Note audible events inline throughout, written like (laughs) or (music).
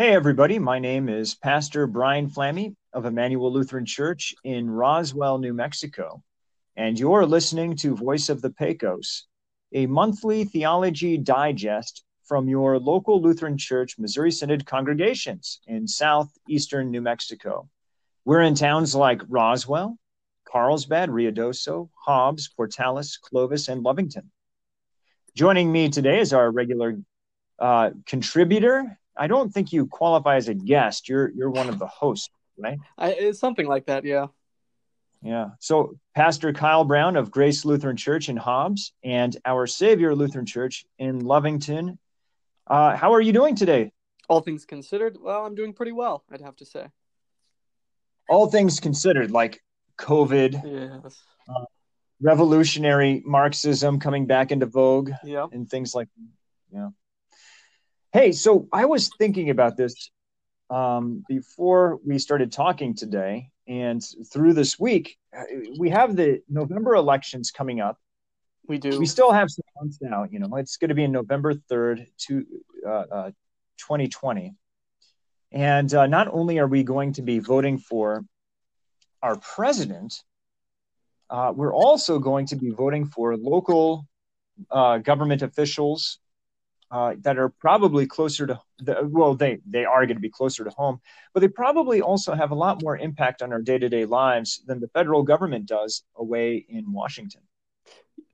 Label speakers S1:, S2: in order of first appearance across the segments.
S1: Hey, everybody. My name is Pastor Brian Flammy of Emmanuel Lutheran Church in Roswell, New Mexico. And you're listening to Voice of the Pecos, a monthly theology digest from your local Lutheran Church Missouri Synod congregations in southeastern New Mexico. We're in towns like Roswell, Carlsbad, Ruidoso, Hobbs, Portales, Clovis, and Lovington. Joining me today is our regular uh, contributor. I don't think you qualify as a guest. You're you're one of the hosts, right?
S2: I, it's something like that, yeah.
S1: Yeah. So Pastor Kyle Brown of Grace Lutheran Church in Hobbs and Our Savior Lutheran Church in Lovington. Uh, how are you doing today?
S2: All things considered, well, I'm doing pretty well, I'd have to say.
S1: All things considered, like COVID,
S2: yes.
S1: uh, revolutionary Marxism coming back into vogue,
S2: yeah.
S1: and things like yeah. Hey, so I was thinking about this um, before we started talking today, and through this week, we have the November elections coming up.
S2: We do.
S1: We still have some months now. You know, it's going to be in November third, to uh, uh, 2020, and uh, not only are we going to be voting for our president, uh, we're also going to be voting for local uh, government officials uh, that are probably closer to the, well they they are going to be closer to home but they probably also have a lot more impact on our day-to-day lives than the federal government does away in washington.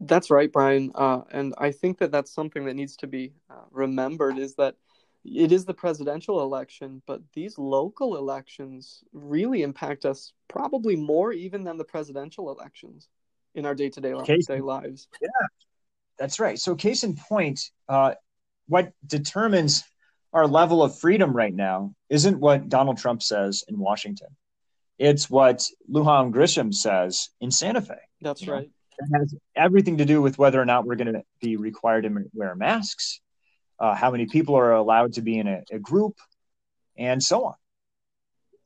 S2: That's right brian. Uh, and i think that that's something that needs to be uh, remembered is that it is the presidential election but these local elections really impact us probably more even than the presidential elections in our day-to-day day lives.
S1: Yeah that's right. So case in point uh, what determines our level of freedom right now isn't what Donald Trump says in Washington. It's what Lujan Grisham says in Santa Fe.
S2: That's you right.
S1: It has everything to do with whether or not we're going to be required to wear masks, uh, how many people are allowed to be in a, a group, and so on.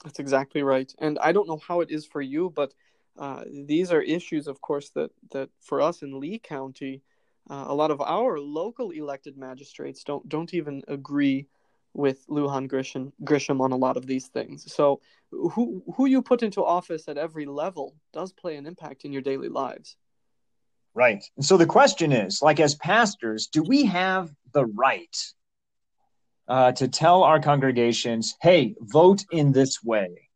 S2: That's exactly right. And I don't know how it is for you, but uh, these are issues, of course, that that for us in Lee County, uh, a lot of our local elected magistrates don't don't even agree with Lujan Grisham, Grisham on a lot of these things. So who who you put into office at every level does play an impact in your daily lives.
S1: Right. And so the question is, like as pastors, do we have the right uh, to tell our congregations, "Hey, vote in this way"?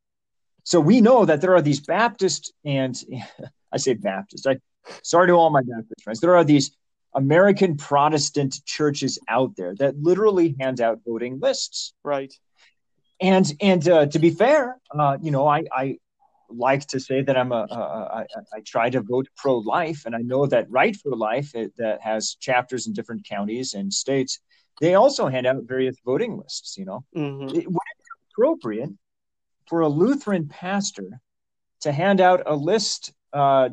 S1: So we know that there are these Baptist and (laughs) I say Baptist. I sorry to all my Baptist friends. There are these American Protestant churches out there that literally hand out voting lists.
S2: Right.
S1: And and uh, to be fair, uh, you know, I, I like to say that I'm a, a, a I, I try to vote pro life, and I know that Right for Life it, that has chapters in different counties and states. They also hand out various voting lists. You know,
S2: mm-hmm.
S1: it, would it be appropriate for a Lutheran pastor to hand out a list uh,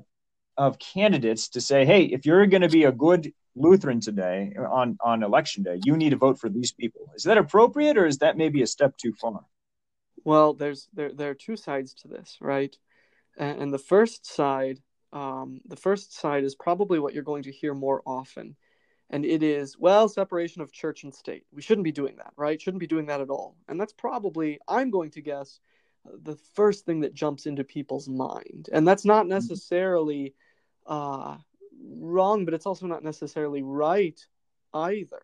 S1: of candidates to say, hey, if you're going to be a good Lutheran today on, on election day, you need to vote for these people. Is that appropriate or is that maybe a step too far?
S2: Well, there's there there are two sides to this, right? And, and the first side, um, the first side is probably what you're going to hear more often, and it is well separation of church and state. We shouldn't be doing that, right? Shouldn't be doing that at all. And that's probably I'm going to guess the first thing that jumps into people's mind, and that's not mm-hmm. Uh, wrong, but it's also not necessarily right either.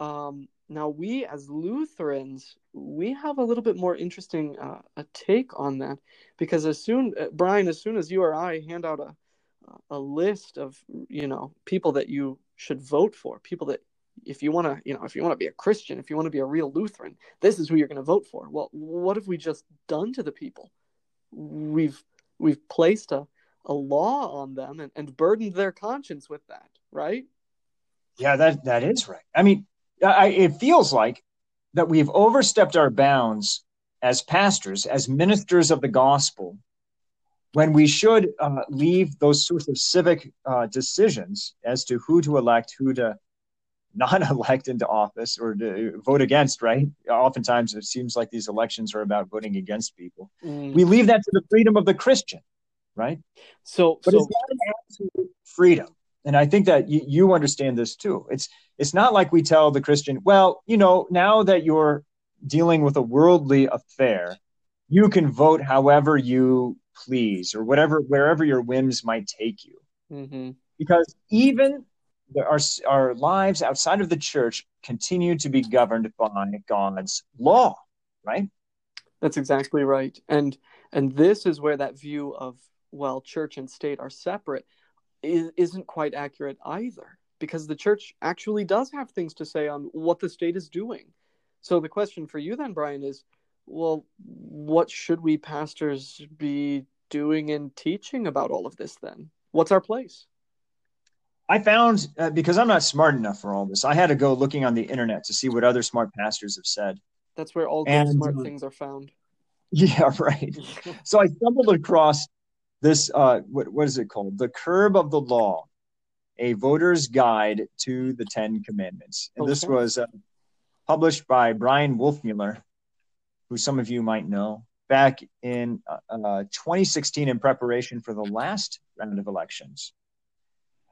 S2: Um, now, we as Lutherans, we have a little bit more interesting uh, a take on that because as soon, uh, Brian, as soon as you or I hand out a a list of you know people that you should vote for, people that if you want to, you know, if you want to be a Christian, if you want to be a real Lutheran, this is who you're going to vote for. Well, what have we just done to the people? We've we've placed a a law on them and, and burdened their conscience with that, right?
S1: Yeah, that that is right. I mean, I, it feels like that we've overstepped our bounds as pastors, as ministers of the gospel, when we should uh, leave those sorts of civic uh, decisions as to who to elect, who to (laughs) not elect into office or to vote against, right? Oftentimes it seems like these elections are about voting against people. Mm. We leave that to the freedom of the Christian right?
S2: So,
S1: but
S2: so,
S1: it's not an absolute freedom, and I think that you, you understand this too. It's it's not like we tell the Christian, well, you know, now that you're dealing with a worldly affair, you can vote however you please or whatever wherever your whims might take you.
S2: Mm-hmm.
S1: Because even the, our our lives outside of the church continue to be governed by God's law, right?
S2: That's exactly right. And and this is where that view of well, church and state are separate is, isn't quite accurate either because the church actually does have things to say on what the state is doing. So the question for you then Brian is well, what should we pastors be doing and teaching about all of this then? What's our place?
S1: I found uh, because I'm not smart enough for all this, I had to go looking on the internet to see what other smart pastors have said.
S2: That's where all good and, smart uh, things are found. (laughs)
S1: Yeah, right. (laughs) so I stumbled across this. Uh, what what is it called? The Curb of the Law, a voter's guide to the Ten Commandments. And okay. this was uh, published by Bryan Wolfmueller, who some of you might know, back in uh, uh 2016 in preparation for the last round of elections.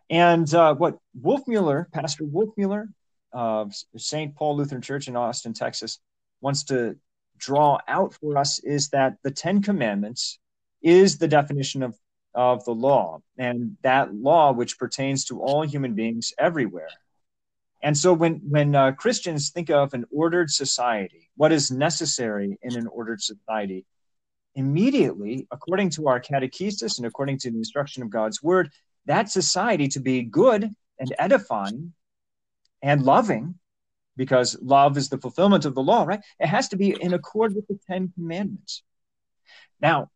S1: And uh, what Wolfmueller, Pastor Wolfmueller of St. Paul Lutheran Church in Austin, Texas, wants to draw out for us is that the Ten Commandments is the definition of, of the law, and that law which pertains to all human beings everywhere. And so when, when uh, Christians think of an ordered society, what is necessary in an ordered society, immediately, according to our catechesis and according to the instruction of God's word, that society to be good and edifying and loving, because love is the fulfillment of the law, right? It has to be in accord with the Ten Commandments. Now,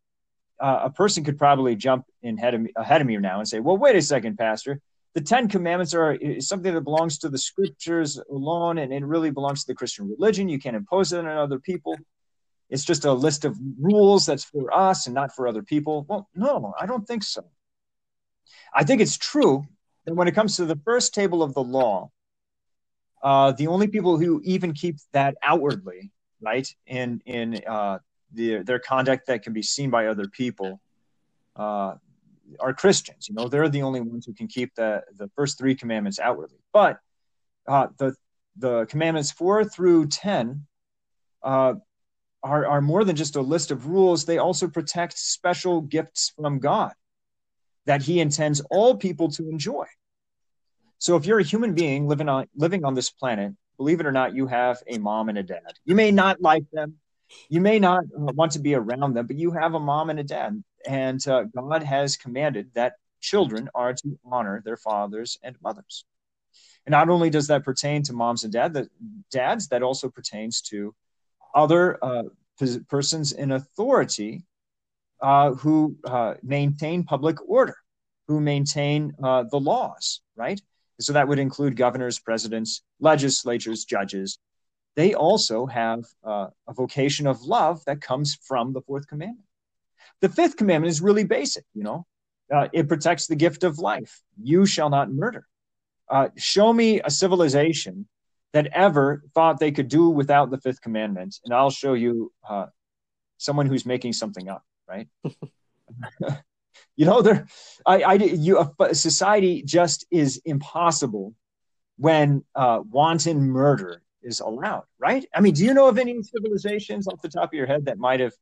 S1: uh, a person could probably jump in ahead of, me, ahead of me now and say, well, wait a second, Pastor. The Ten Commandments are something that belongs to the scriptures alone, and it really belongs to the Christian religion. You can't impose it on other people. It's just a list of rules that's for us and not for other people. Well, no, I don't think so. I think it's true that when it comes to the first table of the law, uh, the only people who even keep that outwardly, right, in in uh, the, their conduct that can be seen by other people, uh, are Christians. You know, they're the only ones who can keep the the first three commandments outwardly. But uh, the the commandments four through ten uh, are are more than just a list of rules. They also protect special gifts from God that he intends all people to enjoy. So if you're a human being living on living on this planet, believe it or not, you have a mom and a dad. You may not like them, you may not want to be around them, but you have a mom and a dad, and uh, God has commanded that children are to honor their fathers and mothers. And not only does that pertain to moms and dad, the dads, that also pertains to other uh, persons in authority uh, who uh, maintain public order, who maintain uh, the laws, right? So that would include governors, presidents, legislatures, judges. They also have uh, a vocation of love that comes from the fourth commandment. The fifth commandment is really basic, you know. Uh, it protects the gift of life. You shall not murder. Uh, show me a civilization that ever thought they could do without the fifth commandment, and I'll show you someone who's making something up right? (laughs) you know, there, I, I, you, society just is impossible when uh, wanton murder is allowed, right? I mean, do you know of any civilizations off the top of your head that might have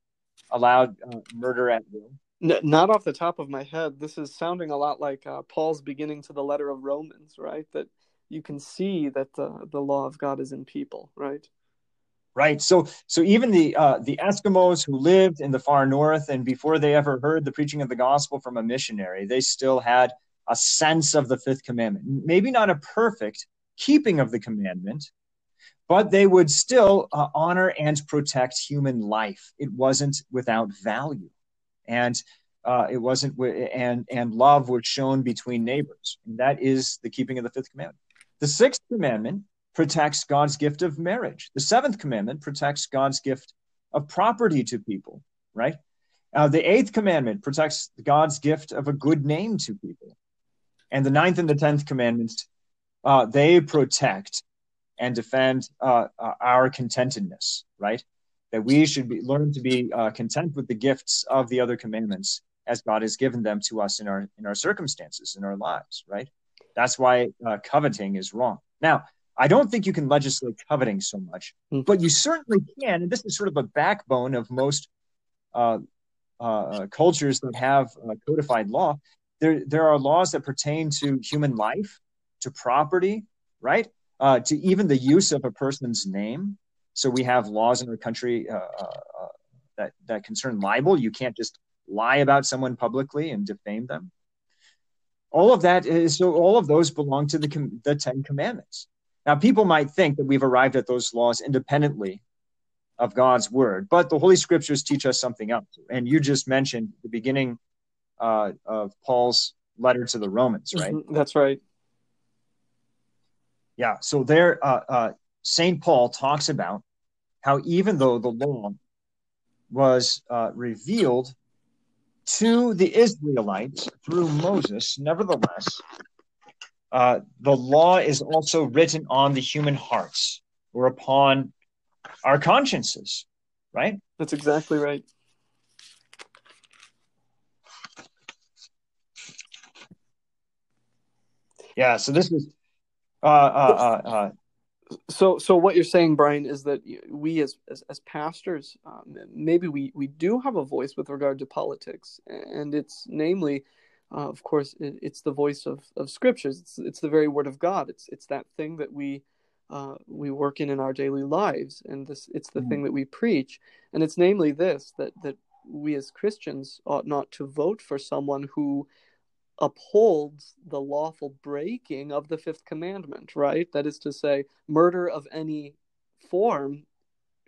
S1: allowed uh, murder at will?
S2: No, not off the top of my head. This is sounding a lot like uh, Paul's beginning to the letter of Romans, right? That you can see that the, the law of God is in people, right?
S1: right? So so even the uh, the Eskimos who lived in the far north and before they ever heard the preaching of the gospel from a missionary, they still had a sense of the fifth commandment. Maybe not a perfect keeping of the commandment, but they would still uh, honor and protect human life. It wasn't without value, and uh, it wasn't w- and and love was shown between neighbors. And that is the keeping of the fifth commandment. The sixth commandment protects God's gift of marriage. The seventh commandment protects God's gift of property to people, right? Uh, the eighth commandment protects God's gift of a good name to people. And the ninth and the tenth commandments, uh, they protect and defend uh, uh our contentedness, right? That we should be, learn to be uh, content with the gifts of the other commandments as God has given them to us in our in our circumstances in our lives, right? That's why uh, coveting is wrong. Now, I don't think you can legislate coveting so much,
S2: Mm.
S1: but you certainly can. And this is sort of a backbone of most uh, uh, cultures that have uh, codified law. There, there are laws that pertain to human life, to property, right? Uh, to even the use of a person's name. So we have laws in our country uh, uh, uh, that that concern libel. You can't just lie about someone publicly and defame them. All of that is so. All of those belong to the the Ten Commandments. Now, people might think that we've arrived at those laws independently of God's word, but the Holy Scriptures teach us something else. And you just mentioned the beginning uh, of Paul's letter to the Romans, right?
S2: Mhm, That's right.
S1: Yeah. So there, uh, uh, Saint Paul talks about how even though the law was uh, revealed to the Israelites through Moses, nevertheless, uh, the law is also written on the human hearts or upon our consciences, right?
S2: That's exactly right.
S1: Yeah. So this is. Uh, uh, uh,
S2: So, so what you're saying, Brian, is that we as as, as pastors, um, maybe we we do have a voice with regard to politics, and it's namely, uh, of course, it, it's the voice of of scriptures. It's it's the very word of God. It's it's that thing that we uh, we work in in our daily lives, and this it's the
S1: Mhm.
S2: thing that we preach, and it's namely this that that we as Christians ought not to vote for someone who upholds the lawful breaking of the fifth commandment, right? That is to say, murder of any form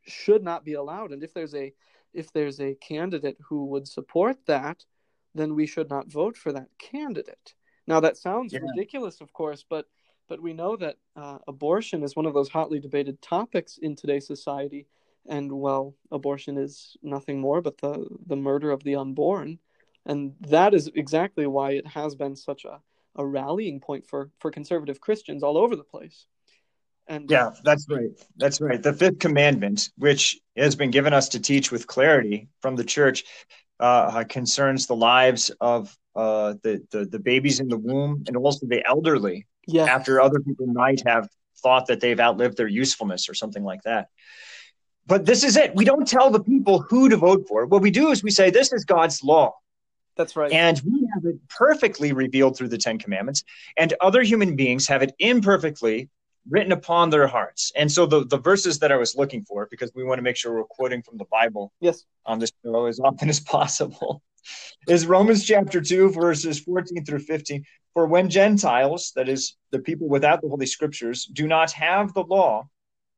S2: should not be allowed. And if there's a if there's a candidate who would support that, then we should not vote for that candidate. Now that sounds
S1: Yeah.
S2: ridiculous, of course, but but we know that uh, abortion is one of those hotly debated topics in today's society. And well, abortion is nothing more but the the murder of the unborn and that is exactly why it has been such a, a rallying point for for conservative Christians all over the place. And
S1: yeah, that's right. That's right. The fifth commandment, which has been given us to teach with clarity from the church, uh, concerns the lives of uh, the, the the babies in the womb and also the elderly.
S2: yeah,
S1: after other people might have thought that they've outlived their usefulness or something like that. But this is it. We don't tell the people who to vote for. What we do is we say, this is God's law.
S2: That's right.
S1: And we have it perfectly revealed through the Ten Commandments, and other human beings have it imperfectly written upon their hearts. And so the, the verses that I was looking for, because we want to make sure we're quoting from the Bible
S2: yes,
S1: on this show as often as possible (laughs) is Romans chapter 2, verses 14 through 15. For when Gentiles, that is, the people without the Holy Scriptures, do not have the law,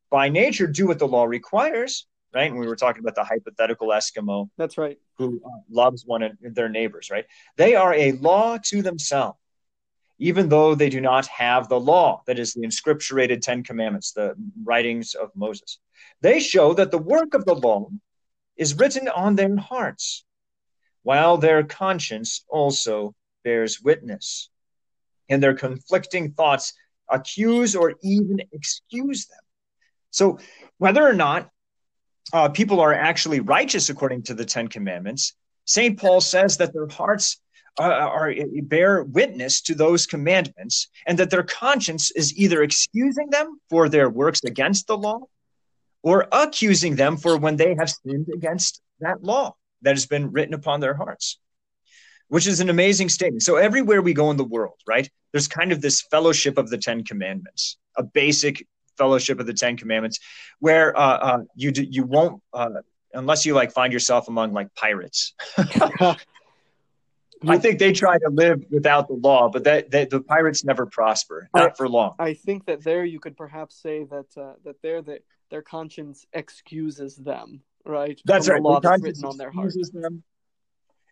S1: by nature do what the law requires, right? And we were talking about the hypothetical Eskimo
S2: that's right.
S1: who uh, loves one of their neighbors, right? They are a law to themselves, even though they do not have the law, that is, the inscripturated Ten Commandments, the writings of Moses. They show that the work of the law is written on their hearts, while their conscience also bears witness, and their conflicting thoughts accuse or even excuse them. So, whether or not uh, people are actually righteous according to the Ten Commandments, St. Paul says that their hearts uh, are, bear witness to those commandments and that their conscience is either excusing them for their works against the law or accusing them for when they have sinned against that law that has been written upon their hearts, which is an amazing statement. So, everywhere we go in the world, right, there's kind of this fellowship of the Ten Commandments, a basic fellowship of the Ten Commandments, where uh, uh, you d- you won't uh, unless you like find yourself among like pirates. (laughs) I think they try to live without the law, but that, that the pirates never prosper, not
S2: I-
S1: for long.
S2: I think that there you could perhaps say that uh, that there that their conscience excuses them, right?
S1: That's right.
S2: The law that's written on their heart.
S1: them.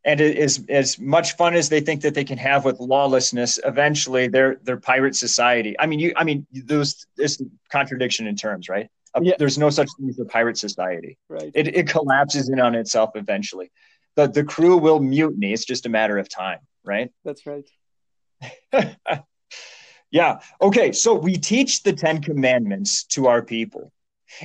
S1: And it is as much fun as they think that they can have with lawlessness. Eventually, they're they're pirate society. I mean, you. I mean, those this contradiction in terms, right? Uh,
S2: Yeah.
S1: There's no such thing as a pirate society.
S2: Right.
S1: It it collapses in on itself eventually. The the crew will mutiny. It's just a matter of time, right?
S2: That's right. (laughs)
S1: yeah. Okay. So we teach the Ten Commandments to our people.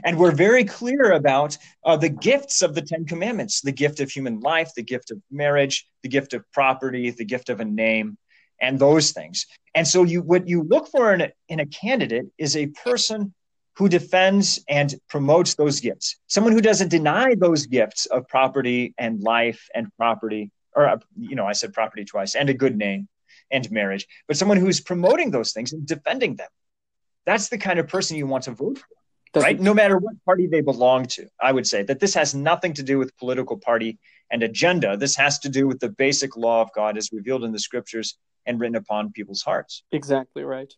S1: And we're very clear about uh, the gifts of the Ten Commandments the gift of human life, the gift of marriage, the gift of property, the gift of a name. and those things. And so you what you look for in a, in a candidate is a person who defends and promotes those gifts. Someone who doesn't deny those gifts of property and life and property, or, uh, you know, I said property twice, and a good name and marriage, but someone who's promoting those things and defending them. That's the kind of person you want to vote for. Doesn't, right? No matter what party they belong to, I would say that this has nothing to do with political party and agenda. This has to do with the basic law of God as revealed in the scriptures and written upon people's hearts.
S2: Exactly right.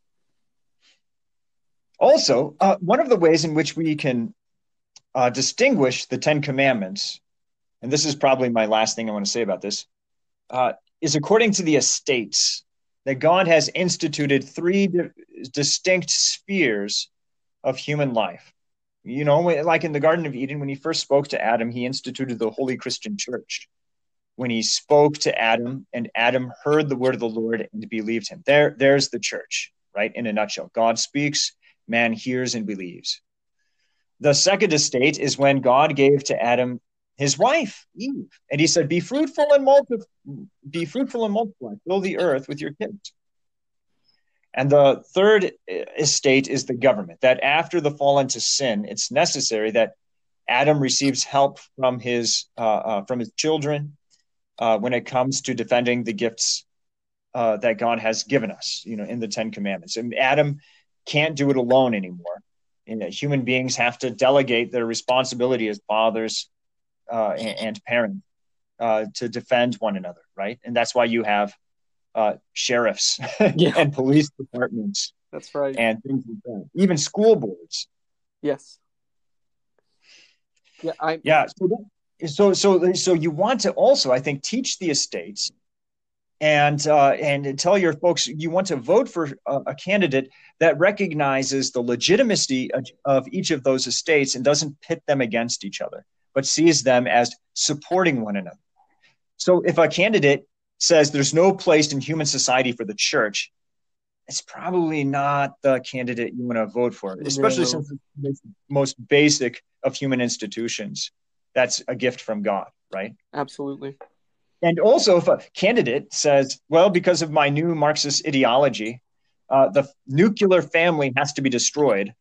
S1: Also, uh, one of the ways in which we can uh, distinguish the Ten Commandments, and this is probably my last thing I want to say about this, uh, is according to the estates that God has instituted three di- distinct spheres of human life. You know, like in the Garden of Eden, when he first spoke to Adam, he instituted the Holy Christian Church. When he spoke to Adam, and Adam heard the word of the Lord and believed him. There, there's the church, right? In a nutshell, God speaks, man hears and believes. The second estate is when God gave to Adam his wife Eve, and he said, "Be fruitful and multiply, be fruitful and multiply, fill the earth with your kids." And the third estate is the government. That after the fall into sin, it's necessary that Adam receives help from his uh, uh, from his children uh, when it comes to defending the gifts uh, that God has given us. You know, in the Ten Commandments, and Adam can't do it alone anymore. You know, human beings have to delegate their responsibility as fathers uh, and, and, parents uh, to defend one another, right? And that's why you have uh, sheriffs (laughs) yeah. and police departments.
S2: That's right.
S1: And things like that. Even school boards.
S2: Yes. Yeah. I.
S1: Yeah. So, that, so, so, so you want to also, I think, teach the estates and uh, and tell your folks you want to vote for a, a, candidate that recognizes the legitimacy of, of each of those estates and doesn't pit them against each other, but sees them as supporting one another. So if a candidate says there's no place in human society for the church, it's probably not the candidate you want to vote for, especially no. since it's the most basic of human institutions. That's a gift from God, right?
S2: Absolutely.
S1: And also, if a candidate says, well, because of my new Marxist ideology, uh, the nuclear family has to be destroyed,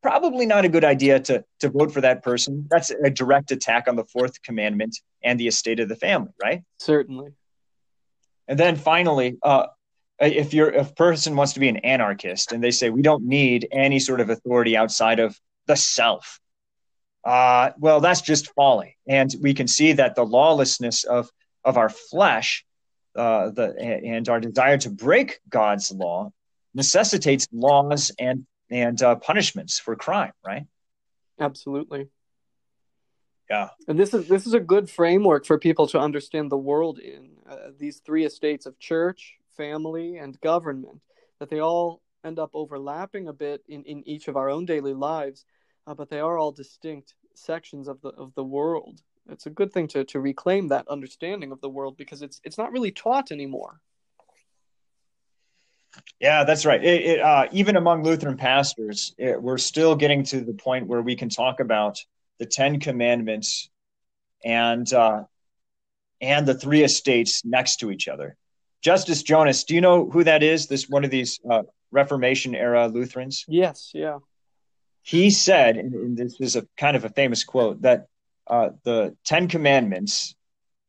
S1: probably not a good idea to, to vote for that person. That's a direct attack on the fourth commandment and the estate of the family, right?
S2: Certainly.
S1: And then finally, uh, if you're if a person wants to be an anarchist and they say we don't need any sort of authority outside of the self, uh, well, that's just folly. And we can see that the lawlessness of of our flesh, uh, the and our desire to break God's law necessitates laws and and uh, punishments for crime, right?
S2: Absolutely.
S1: Yeah.
S2: And this is this is a good framework for people to understand the world in uh, these three estates of church, family, and government. That they all end up overlapping a bit in, in each of our own daily lives, uh, but they are all distinct sections of the of the world it's a good thing to to reclaim that understanding of the world because it's it's not really taught anymore.
S1: Yeah, that's right. It, it, uh, even among Lutheran pastors, it, we're still getting to the point where we can talk about the Ten Commandments and uh, and the three estates next to each other. Justus Jonas, do you know who that is? This one of these uh, Reformation era Lutherans.
S2: Yes, yeah.
S1: He said, and this is a kind of a famous quote, that uh, the Ten Commandments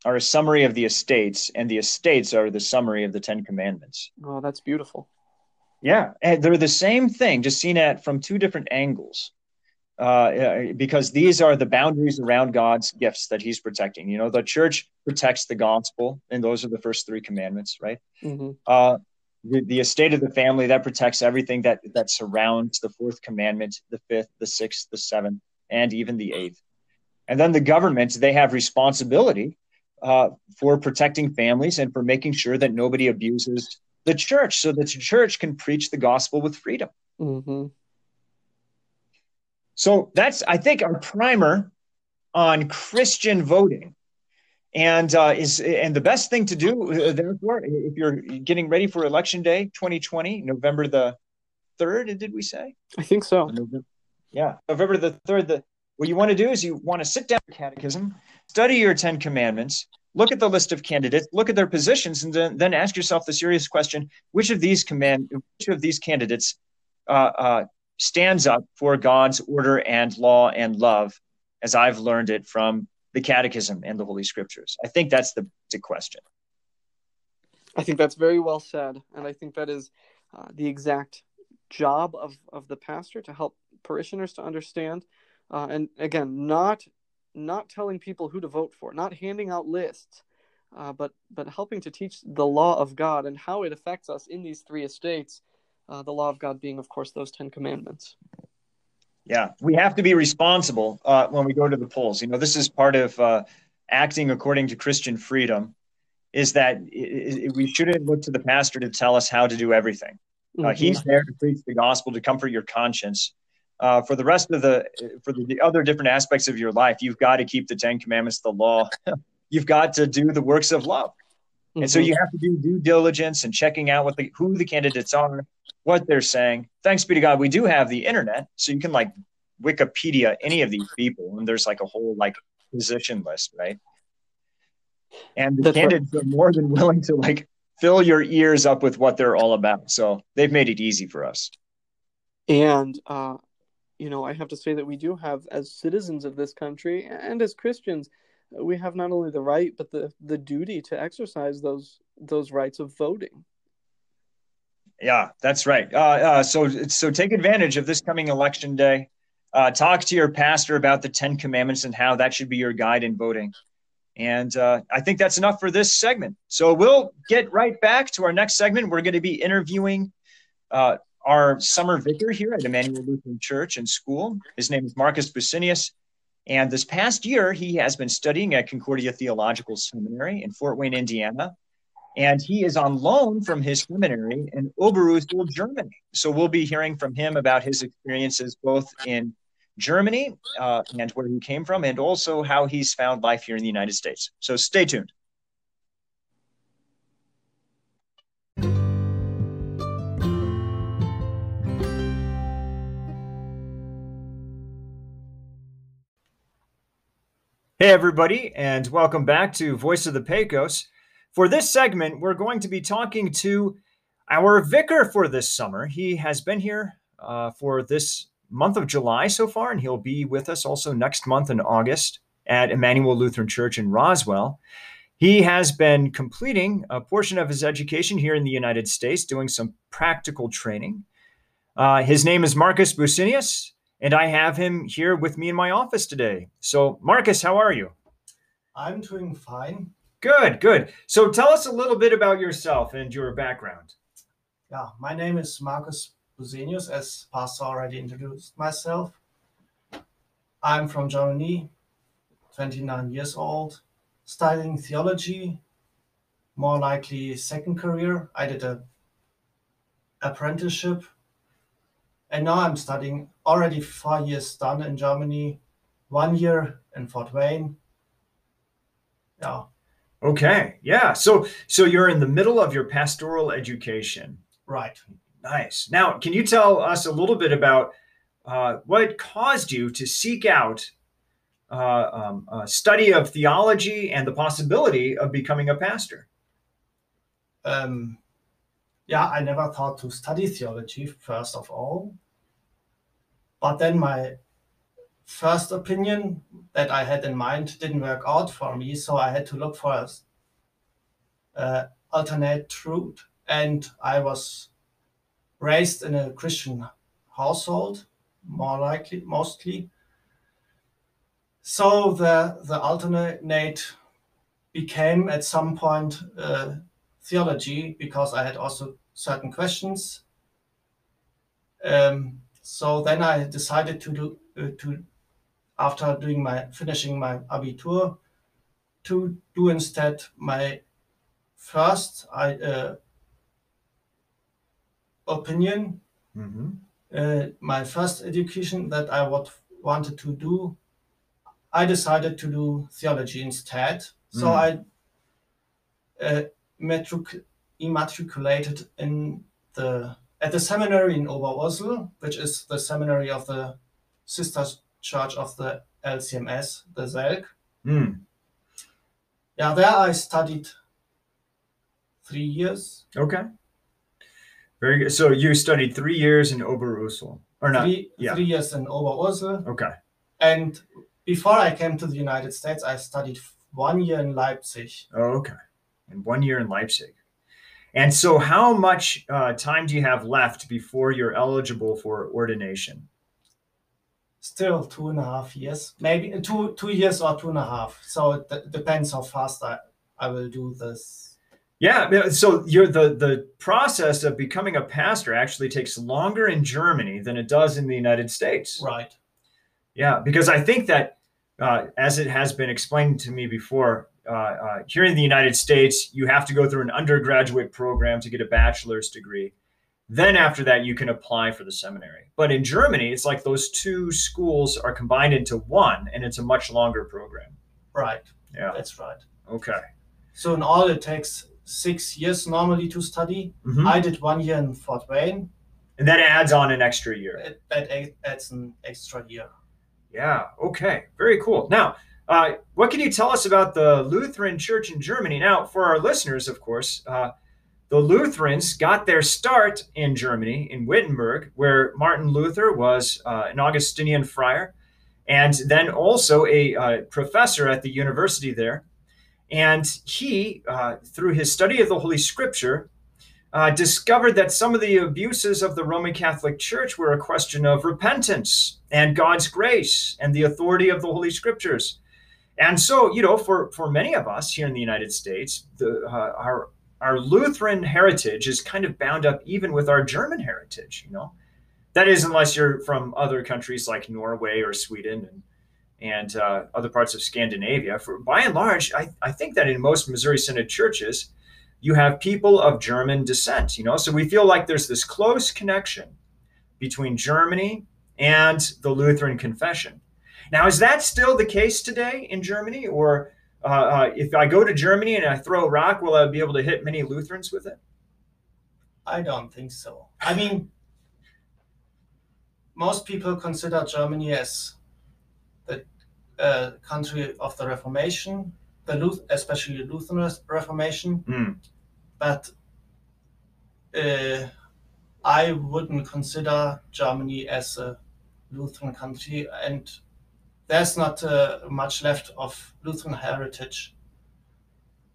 S1: are a summary of the estates, and the estates are the summary of the Ten Commandments.
S2: Oh, that's beautiful.
S1: Yeah, and they're the same thing, just seen at from two different angles. Uh, because these are the boundaries around God's gifts that He's protecting. You know, the church protects the gospel, and those are the first three commandments, right? Mm-hmm. Uh, the, the estate of the family that protects everything that that surrounds the fourth commandment, the fifth, the sixth, the seventh, and even the eighth. And then the government, they have responsibility uh, for protecting families and for making sure that nobody abuses the church so that the church can preach the gospel with freedom. Mm-hmm. So that's, I think, our primer on Christian voting. And uh, is and the best thing to do, uh, therefore, if you're getting ready for Election Day 2020, November the third, did we say?
S2: I think so.
S1: November, yeah, November the third. The what you want to do is you want to sit down your catechism, study your Ten Commandments, look at the list of candidates, look at their positions, and then, then ask yourself the serious question: which of these command, which of these candidates uh, uh, stands up for God's order and law and love, as I've learned it from the Catechism and the Holy Scriptures? I think that's the, the question.
S2: I think that's very well said, and I think that is uh, the exact job of of the pastor to help parishioners to understand, uh, and again, not not telling people who to vote for, not handing out lists, uh, but but helping to teach the law of God and how it affects us in these three estates. Uh, the law of God being, of course, those Ten Commandments.
S1: Yeah, we have to be responsible uh, when we go to the polls. You know, this is part of uh, acting according to Christian freedom. Is that it, it, we shouldn't look to the pastor to tell us how to do everything. Uh, mm-hmm. He's there to preach the gospel, to comfort your conscience, uh, for the rest of the for the other different aspects of your life you've got to keep the 10 commandments the law (laughs) you've got to do the works of love mm-hmm. and so you have to do due diligence and checking out what the who the candidates are what they're saying thanks be to god we do have the internet so you can like wikipedia any of these people and there's like a whole like position list right and the That's candidates right. are more than willing to like fill your ears up with what they're all about so they've made it easy for us
S2: and uh, you know, I have to say that we do have, as citizens of this country and as Christians, we have not only the right but the the duty to exercise those those rights of voting.
S1: Yeah, that's right. Uh, uh, so so take advantage of this coming election day. Uh, talk to your pastor about the Ten Commandments and how that should be your guide in voting. And uh, I think that's enough for this segment. So we'll get right back to our next segment. We're going to be interviewing uh, our summer vicar here at Emmanuel Lutheran Church and School. His name is Marcus Businius. And this past year, he has been studying at Concordia Theological Seminary in Fort Wayne, Indiana. And he is on loan from his seminary in Oberursel, Germany. So we'll be hearing from him about his experiences both in Germany uh, and where he came from, and also how he's found life here in the United States. So stay tuned. Hey, everybody, and welcome back to Voice of the Pecos. For this segment, we're going to be talking to our vicar for this summer. He has been here uh, for this month of July so far, and he'll be with us also next month in August at Emmanuel Lutheran Church in Roswell. He has been completing a portion of his education here in the United States, doing some practical training. Uh, his name is Marcus Businius, and I have him here with me in my office today. So, Marcus, how are you?
S3: I'm doing fine.
S1: Good, good. So, tell us a little bit about yourself and your background.
S3: Yeah, my name is Marcus Busenius, as Pastor already introduced myself. I'm from Germany, 29 years old, studying theology, more likely second career. I did a apprenticeship and now I'm studying already four years done in Germany, one year in Fort Wayne. Yeah.
S1: Okay. Yeah. So so you're in the middle of your pastoral education.
S3: Right.
S1: Nice. Now, can you tell us a little bit about uh, what caused you to seek out uh, um, a study of theology and the possibility of becoming a pastor?
S3: Um, yeah, I never thought to study theology, first of all. But then my first opinion that I had in mind didn't work out for me. So I had to look for a uh, alternate route. And I was raised in a Christian household, more likely, mostly. So the, the alternate became at some point uh, theology because I had also certain questions. Um, so then I decided to do uh, to after doing my finishing my abitur to do instead my first I, uh, opinion mm-hmm. uh, my first education that I would wanted to do I decided to do theology instead. So mm. I uh, matric- immatriculated in the at the seminary in Oberursel, which is the seminary of the sister church of the LCMS, the SELK. Mm. Yeah, there I studied three years.
S1: Okay. Very good. So you studied three years in Oberursel, or not?
S3: Three,
S1: yeah.
S3: three years in Oberursel.
S1: Okay.
S3: And before I came to the United States, I studied one year in Leipzig.
S1: Oh, okay. And one year in Leipzig. And so, how much uh, time do you have left before you're eligible for ordination?
S3: Still two and a half years, maybe two two years or two and a half. So it d- depends how fast I, I will do this.
S1: Yeah. yeah, So you're the the process of becoming a pastor actually takes longer in Germany than it does in the United States.
S3: Right.
S1: Yeah, because I think that uh, as it has been explained to me before, uh, uh, here in the United States, you have to go through an undergraduate program to get a bachelor's degree. Then after that, you can apply for the seminary. But in Germany, it's like those two schools are combined into one, and it's a much longer program.
S3: Right.
S1: Yeah.
S3: That's right.
S1: Okay.
S3: So in all, it takes six years normally to study.
S1: Mhm.
S3: I did one year in Fort Wayne.
S1: And that adds on an extra year.
S3: It, that adds an extra year.
S1: Yeah. Okay. Very cool. Now, uh, what can you tell us about the Lutheran Church in Germany? Now, for our listeners, of course, uh, the Lutherans got their start in Germany, in Wittenberg, where Martin Luther was uh, an Augustinian friar and then also a uh, professor at the university there. And he, uh, through his study of the Holy Scripture, uh, discovered that some of the abuses of the Roman Catholic Church were a question of repentance and God's grace and the authority of the Holy Scriptures. And so, you know, for for many of us here in the United States, the uh, our our Lutheran heritage is kind of bound up even with our German heritage. You know, that is, unless you're from other countries like Norway or Sweden and and uh, other parts of Scandinavia. For by and large, I, I think that in most Missouri Synod churches, you have people of German descent. You know, so we feel like there's this close connection between Germany and the Lutheran confession. Now, is that still the case today in Germany, or uh, uh, if I go to Germany and I throw a rock, will I be able to hit many Lutherans with it?
S3: I don't think so. I mean, most people consider Germany as the uh, country of the Reformation, the Luth- especially Lutheran Reformation.
S1: Hmm.
S3: But uh, I wouldn't consider Germany as a Lutheran country, and there's not uh, much left of Lutheran heritage.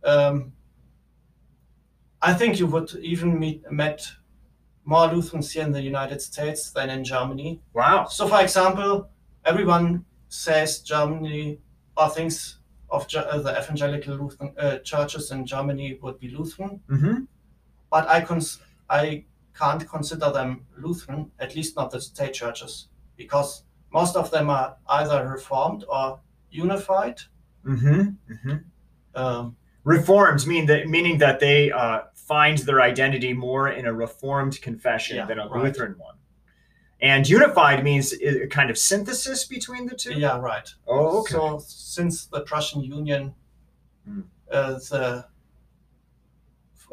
S3: Um, I think you would even meet met more Lutherans here in the United States than in Germany.
S1: Wow.
S3: So, for example, everyone says Germany or thinks of uh, the evangelical Lutheran uh, churches in Germany would be Lutheran,
S1: hmm
S3: but I cons- I can't consider them Lutheran, at least not the state churches, because most of them are either Reformed or Unified.
S1: hmm hmm
S3: Um,
S1: Reforms mean that meaning that they uh, find their identity more in a Reformed confession
S3: Yeah,
S1: than a
S3: right.
S1: Lutheran one. And unified means a kind of synthesis between the two.
S3: yeah, right.
S1: Oh, okay.
S3: So since the Prussian Union,
S1: Hmm.
S3: uh, the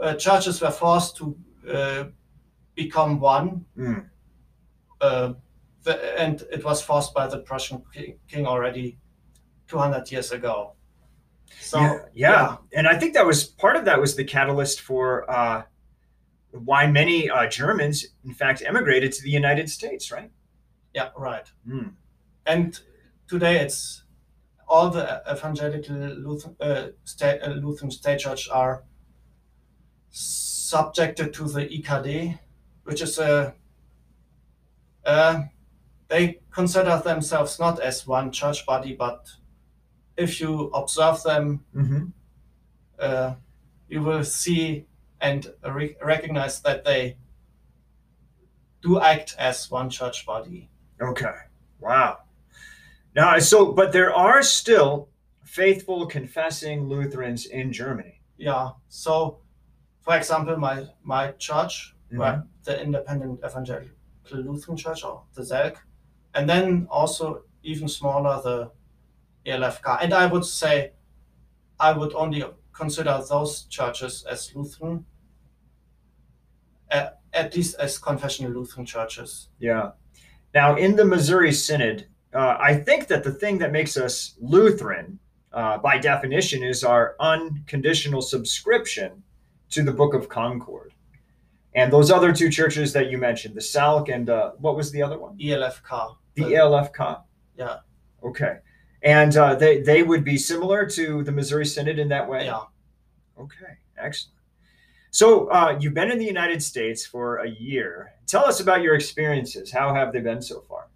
S3: uh, churches were forced to uh, become one,
S1: Hmm.
S3: The, and it was forced by the Prussian king already 200 years ago. So
S1: yeah, yeah. and I think that was part of that was the catalyst for uh, why many uh, Germans, in fact, emigrated to the United States, right?
S3: yeah, right.
S1: Hmm.
S3: And today it's all the evangelical Lutheran, uh, state, uh, Lutheran state church are subjected to the EKD, which is a uh, they consider themselves not as one church body, but if you observe them,
S1: hmm
S3: uh, you will see and re- recognize that they do act as one church body.
S1: Okay. Wow. Now, so, but there are still faithful confessing Lutherans in Germany.
S3: Yeah. So, for example, my my church,
S1: Mhm.
S3: right, the Independent Evangelical Lutheran Church or the SELK, and then also even smaller the ELFK. And I would say, I would only consider those churches as Lutheran, uh, at least as confessional Lutheran churches.
S1: Yeah. Now, in the Missouri Synod, uh, I think that the thing that makes us Lutheran uh, by definition, is our unconditional subscription to the Book of Concord. And those other two churches that you mentioned, the SELK and uh, what was the other one?
S3: ELFK.
S1: The cop.
S3: Yeah.
S1: Okay. And uh, they they would be similar to the Missouri Synod in that way.
S3: Yeah.
S1: Okay. Excellent. So uh, you've been in the United States for a year. Tell us about your experiences. How have they been so far?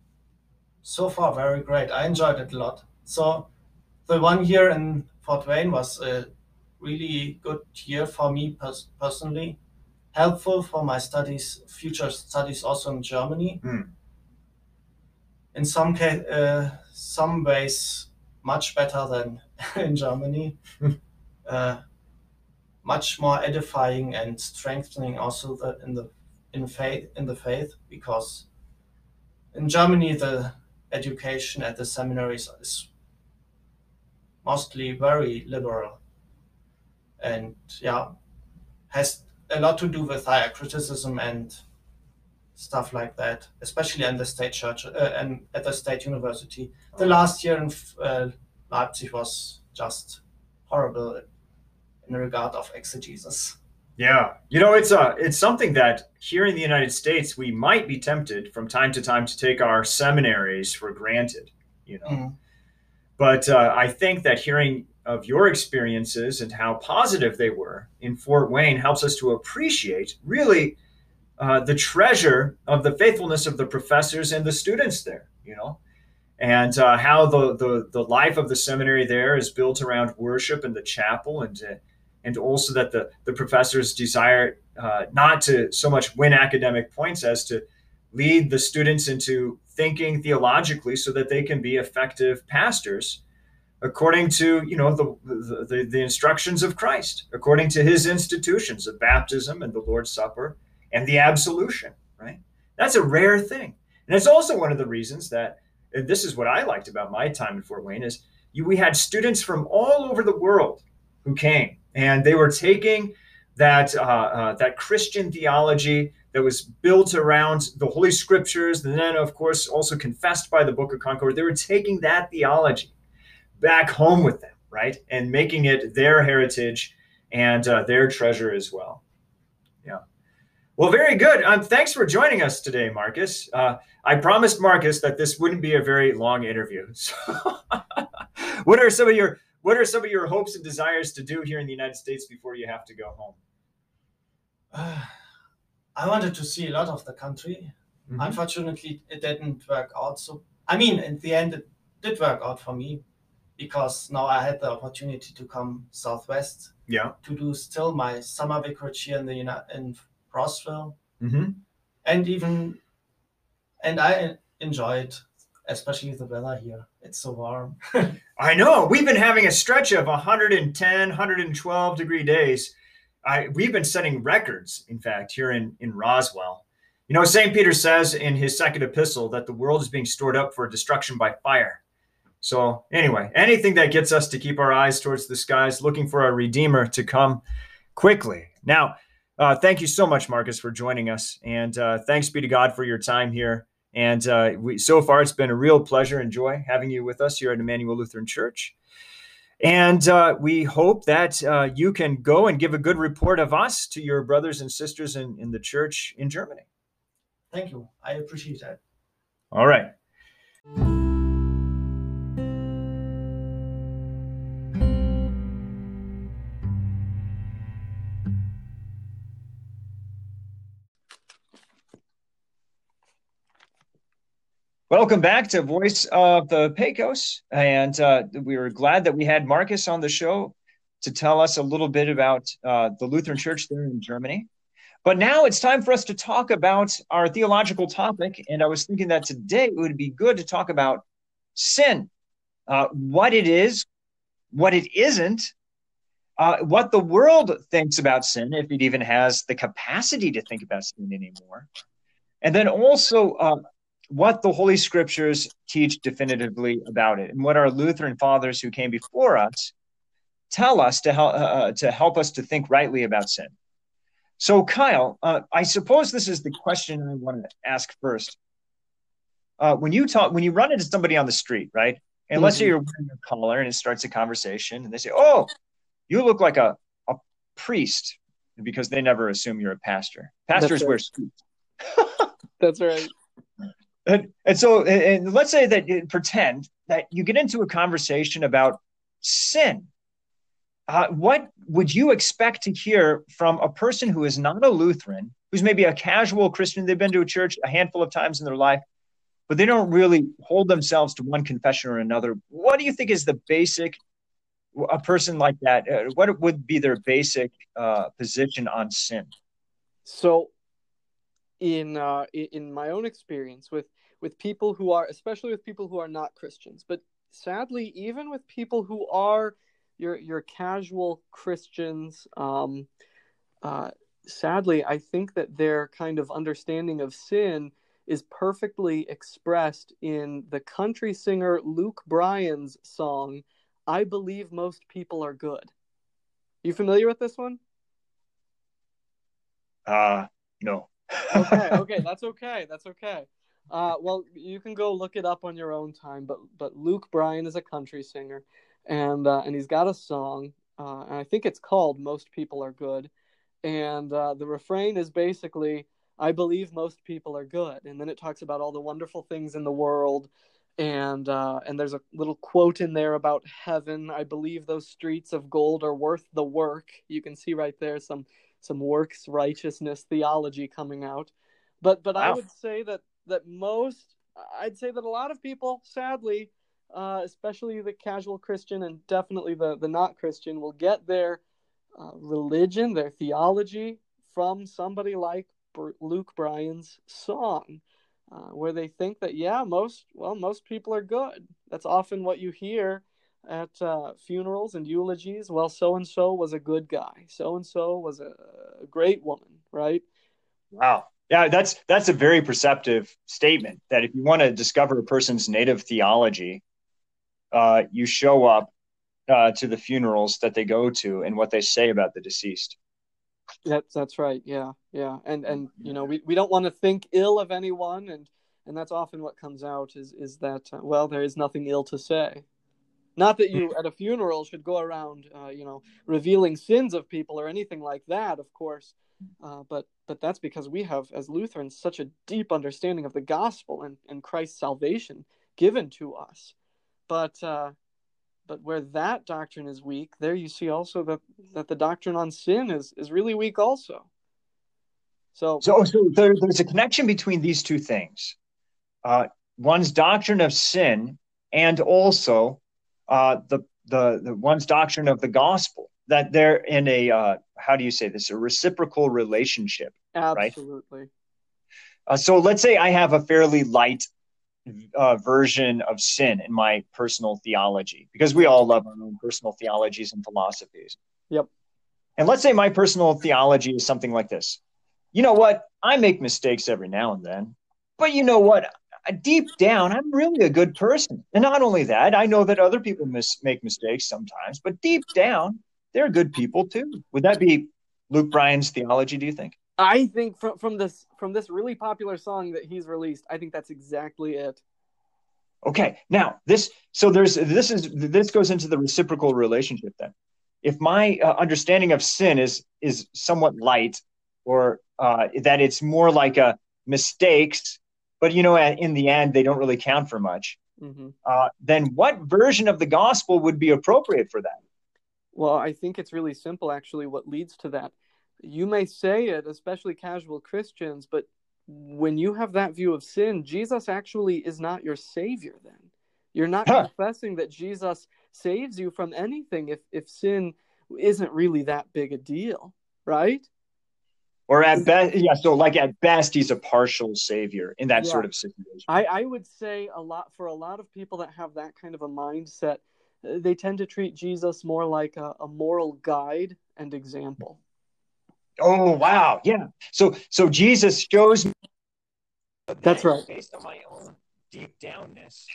S3: So far, very great. I enjoyed it a lot. So the one year in Fort Wayne was a really good year for me pers- personally. Helpful for my studies, future studies also in Germany.
S1: Mm.
S3: In some uh, some ways, much better than (laughs) in Germany. (laughs) uh, much more edifying and strengthening also the, in the in faith in the faith because in Germany the education at the seminaries is mostly very liberal and yeah has a lot to do with higher criticism and stuff like that especially in the state church uh, and at the state university the last year in uh, leipzig was just horrible in regard of exegesis
S1: Yeah, you know it's uh it's something that here in the United States we might be tempted from time to time to take our seminaries for granted, you know.
S3: Mhm.
S1: But uh, I think that hearing of your experiences and how positive they were in Fort Wayne helps us to appreciate really uh, the treasure of the faithfulness of the professors and the students there, you know, and uh, how the, the the life of the seminary there is built around worship in the chapel and uh, and also that the the professors desire uh, not to so much win academic points as to lead the students into thinking theologically so that they can be effective pastors according to you know the the, the instructions of Christ according to his institutions of baptism and the Lord's Supper and the absolution right that's a rare thing and it's also one of the reasons that this is what I liked about my time in Fort Wayne is you, we had students from all over the world who came and they were taking that uh, uh, that Christian theology that was built around the Holy Scriptures, and then of course also confessed by the Book of Concord. They were taking that theology back home with them, right, and making it their heritage and uh, their treasure as well. Well, very good. Um, thanks for joining us today, Marcus. Uh, I promised Marcus that this wouldn't be a very long interview. (laughs) So, (laughs) what are some of your what are some of your hopes and desires to do here in the United States before you have to go home?
S3: Uh, (sighs) I wanted to see a lot of the country.
S1: Mm-hmm.
S3: Unfortunately, it didn't work out. So, I mean, in the end, it did work out for me because now I had the opportunity to come southwest
S1: Yeah.
S3: to do still my summer vicarage here in the Uni- Roswell,
S1: Mm-hmm.
S3: and even and I enjoyed, especially the weather here. It's so warm. (laughs)
S1: I know. We've been having a stretch of 110, 112 degree days. I we've been setting records, in fact, here in, in Roswell. You know, St. Peter says in his second epistle that the world is being stored up for destruction by fire. So, anyway, anything that gets us to keep our eyes towards the skies, looking for our Redeemer to come quickly. Now, uh, thank you so much, Marcus, for joining us. And uh, thanks be to God for your time here. And uh, we, so far, it's been a real pleasure and joy having you with us here at Emmanuel Lutheran Church. And uh, we hope that uh, you can go and give a good report of us to your brothers and sisters in, in the church in Germany.
S3: Thank you. I appreciate that.
S1: All right. Welcome back to Voice of the Pecos. And uh, we were glad that we had Marcus on the show to tell us a little bit about uh, the Lutheran Church there in Germany. But now it's time for us to talk about our theological topic. And I was thinking that today it would be good to talk about sin, uh, what it is, what it isn't, uh, what the world thinks about sin, if it even has the capacity to think about sin anymore. And then also uh, what the Holy Scriptures teach definitively about it, and what our Lutheran fathers who came before us tell us to help uh, to help us to think rightly about sin. So, Kyle, uh, I suppose this is the question I want to ask first. Uh, when you talk, when you run into somebody on the street, right, And let's say you're wearing a collar and it starts a conversation, and they say, "Oh, you look like a a priest," because they never assume you're a pastor. Pastors
S2: right.
S1: wear suits. (laughs)
S2: That's right.
S1: And, and so, and, let's say that pretend that you get into a conversation about sin. Uh, what would you expect to hear from a person who is not a Lutheran, who's maybe a casual Christian? They've been to a church a handful of times in their life, but they don't really hold themselves to one confession or another. What do you think is the basic, a person like that, uh, what would be their basic uh, position on sin?
S2: So, in uh, in my own experience with with people who are, especially with people who are not Christians, but sadly, even with people who are your your casual Christians, um, uh, sadly, I think that their kind of understanding of sin is perfectly expressed in the country singer Luke Bryan's song, I Believe Most People Are Good. You familiar with this one?
S1: Uh, no.
S2: okay, okay, (laughs) that's okay. That's okay. Uh, well, you can go look it up on your own time. But but Luke Bryan is a country singer, and uh, and he's got a song, uh, and I think it's called "Most People Are Good," and uh, the refrain is basically, "I believe most people are good," and then it talks about all the wonderful things in the world, and uh, and there's a little quote in there about heaven. I believe those streets of gold are worth the work. You can see right there some some works righteousness theology coming out. But but wow. I would say that that most I'd say that a lot of people, sadly, uh, especially the casual Christian and definitely the the not Christian, will get their uh, religion, their theology from somebody like Luke Bryan's song, uh, where they think that yeah, most well most people are good. That's often what you hear at uh, funerals and eulogies. Well, so and so was a good guy. So and so was a, a great woman, right?
S1: Wow. Yeah, that's that's a very perceptive statement. That if you want to discover a person's native theology, uh, you show up uh, to the funerals that they go to and what they say about the deceased.
S2: That's that's right. Yeah, yeah, and and you know we, we don't want to think ill of anyone, and and that's often what comes out is is that uh, well there is nothing ill to say. Not that you at a funeral should go around, uh, you know, revealing sins of people or anything like that, of course. Uh, but but that's because we have, as Lutherans, such a deep understanding of the gospel and, and Christ's salvation given to us. But uh, but where that doctrine is weak, there you see also that that the doctrine on sin is is really weak also. So
S1: so, so there, there's a connection between these two things. Uh, one's doctrine of sin and also uh, the, the the one's doctrine of the gospel that they're in a uh, how do you say this? A reciprocal relationship
S2: absolutely.
S1: Right? uh, so let's say i have a fairly light uh, version of sin in my personal theology because we all love our own personal theologies and philosophies.
S2: Yep.
S1: And let's say my personal theology is something like this. You know what? I make mistakes every now and then but you know what? Deep down, I'm really a good person. And not only that, I know that other people mis- make mistakes sometimes, but deep down, they're good people too. Would that be Luke Bryan's theology? Do you think?
S2: I think from from this from this really popular song that he's released, I think that's exactly it.
S1: Okay, now this so there's this is this goes into the reciprocal relationship then. If my uh, understanding of sin is is somewhat light, or uh, that it's more like a mistakes, but you know, in the end, they don't really count for much. Mm-hmm. Uh, then what version of the gospel would be appropriate for that?
S2: Well, I think it's really simple, actually, what leads to that. You may say it, especially casual Christians, but when you have that view of sin, Jesus actually is not your savior then. You're not huh. confessing that Jesus saves you from anything if, if sin isn't really that big a deal, right?
S1: Or at best, yeah, so like at best, he's a partial savior in that yeah. sort of situation.
S2: I, I would say a lot for a lot of people that have that kind of a mindset, they tend to treat Jesus more like a, a moral guide and example.
S1: Oh wow, yeah. So so Jesus shows me
S2: that's right
S1: based on my own deep downness,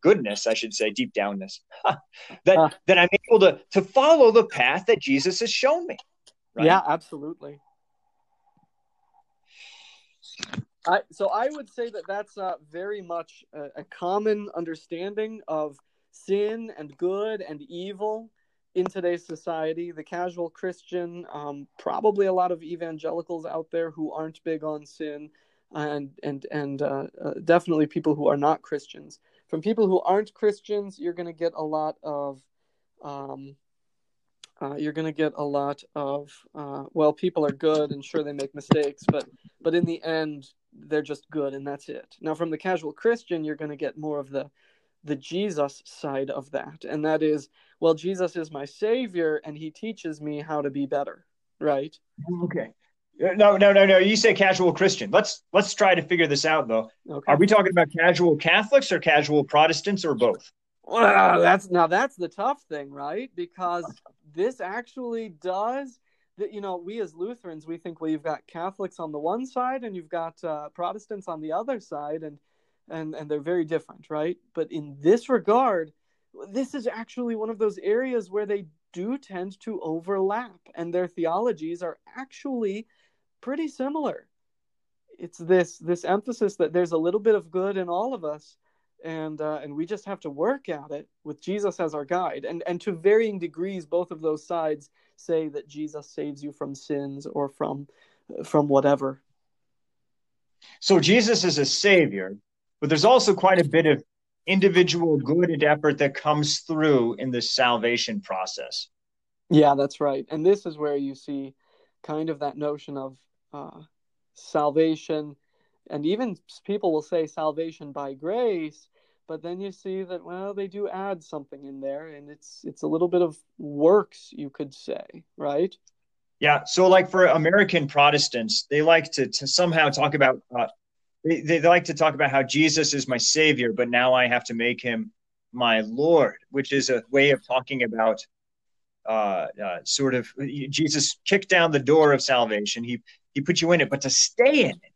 S1: goodness, I should say, deep downness. (laughs) that uh, that I'm able to to follow the path that Jesus has shown me.
S2: Right? Yeah, absolutely. I, so I would say that that's uh, very much a, a, common understanding of sin and good and evil in today's society. The casual Christian, um, probably a lot of evangelicals out there who aren't big on sin, and and and uh, uh, definitely people who are not Christians. From people who aren't Christians, you're going to get a lot of um, uh, you're going to get a lot of uh, well people are good and sure they make mistakes but but in the end they're just good and that's it now from the casual christian you're going to get more of the the jesus side of that. And that is well jesus is my savior and he teaches me how to be better right?
S1: Okay. No no no no. You say casual christian. Let's let's try to figure this out though. Okay. are we talking about casual catholics or casual protestants or both?
S2: Well, that's now that's the tough thing, right? Because this actually does that. You know, we as Lutherans, we think well, you've got Catholics on the one side and you've got uh, Protestants on the other side, and and and they're very different, right? But in this regard, this is actually one of those areas where they do tend to overlap, and their theologies are actually pretty similar. It's this this emphasis that there's a little bit of good in all of us and uh, and we just have to work at it with Jesus as our guide. And and to varying degrees, both of those sides say that Jesus saves you from sins or from from whatever.
S1: So Jesus is a savior, but there's also quite a bit of individual good and effort that comes through in the salvation process.
S2: Yeah, that's right. And this is where you see kind of that notion of uh, salvation and even people will say salvation by grace but then you see that well they do add something in there and it's it's a little bit of works you could say right
S1: yeah so like for american protestants they like to, to somehow talk about uh, they, they like to talk about how jesus is my savior but now i have to make him my lord which is a way of talking about uh, uh, sort of jesus kicked down the door of salvation he he put you in it but to stay in it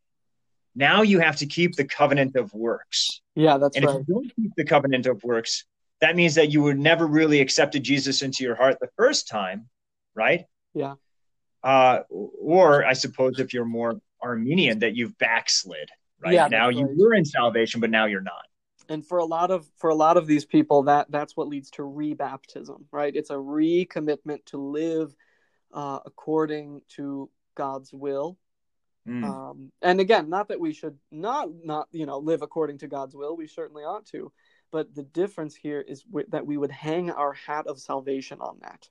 S1: now you have to keep the covenant of works.
S2: Yeah, that's
S1: and
S2: right.
S1: if you don't keep the covenant of works, that means that you were never really accepted Jesus into your heart the first time, right?
S2: Yeah.
S1: Uh, or I suppose if you're more Arminian, that you've backslid, right?
S2: Yeah,
S1: now you right. were in salvation, but now you're not.
S2: And for a lot of for a lot of these people, that that's what leads to rebaptism, right? It's a recommitment to live uh, according to God's will Mm. Um, and again, not that we should not not you know live according to God's will. We certainly ought to, but the difference here is w- that we would hang our hat of salvation on that.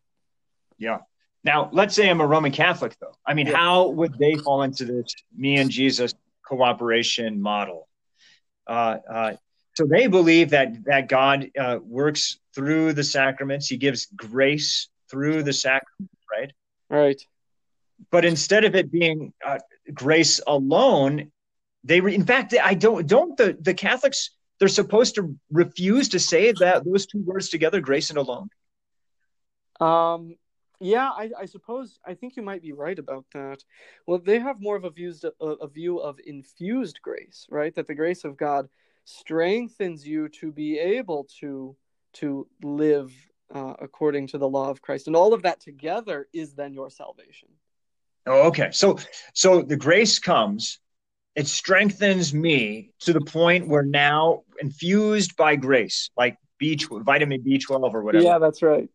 S1: Yeah. Now, let's say I'm a Roman Catholic, though. I mean, yeah. how would they fall into this me and Jesus cooperation model? Uh, uh, so they believe that that God uh, works through the sacraments. He gives grace through the sacraments, right?
S2: Right.
S1: But instead of it being uh, grace alone they re- in fact i don't don't the the catholics they're supposed to refuse to say that those two words together grace and alone
S2: um yeah I, I suppose i think you might be right about that well they have more of a view a, a view of infused grace right that the grace of god strengthens you to be able to to live uh, according to the law of christ and all of that together is then your salvation
S1: Oh, okay. So so the grace comes, it strengthens me to the point where now infused by grace, like B vitamin B12 or whatever.
S2: Yeah, that's right.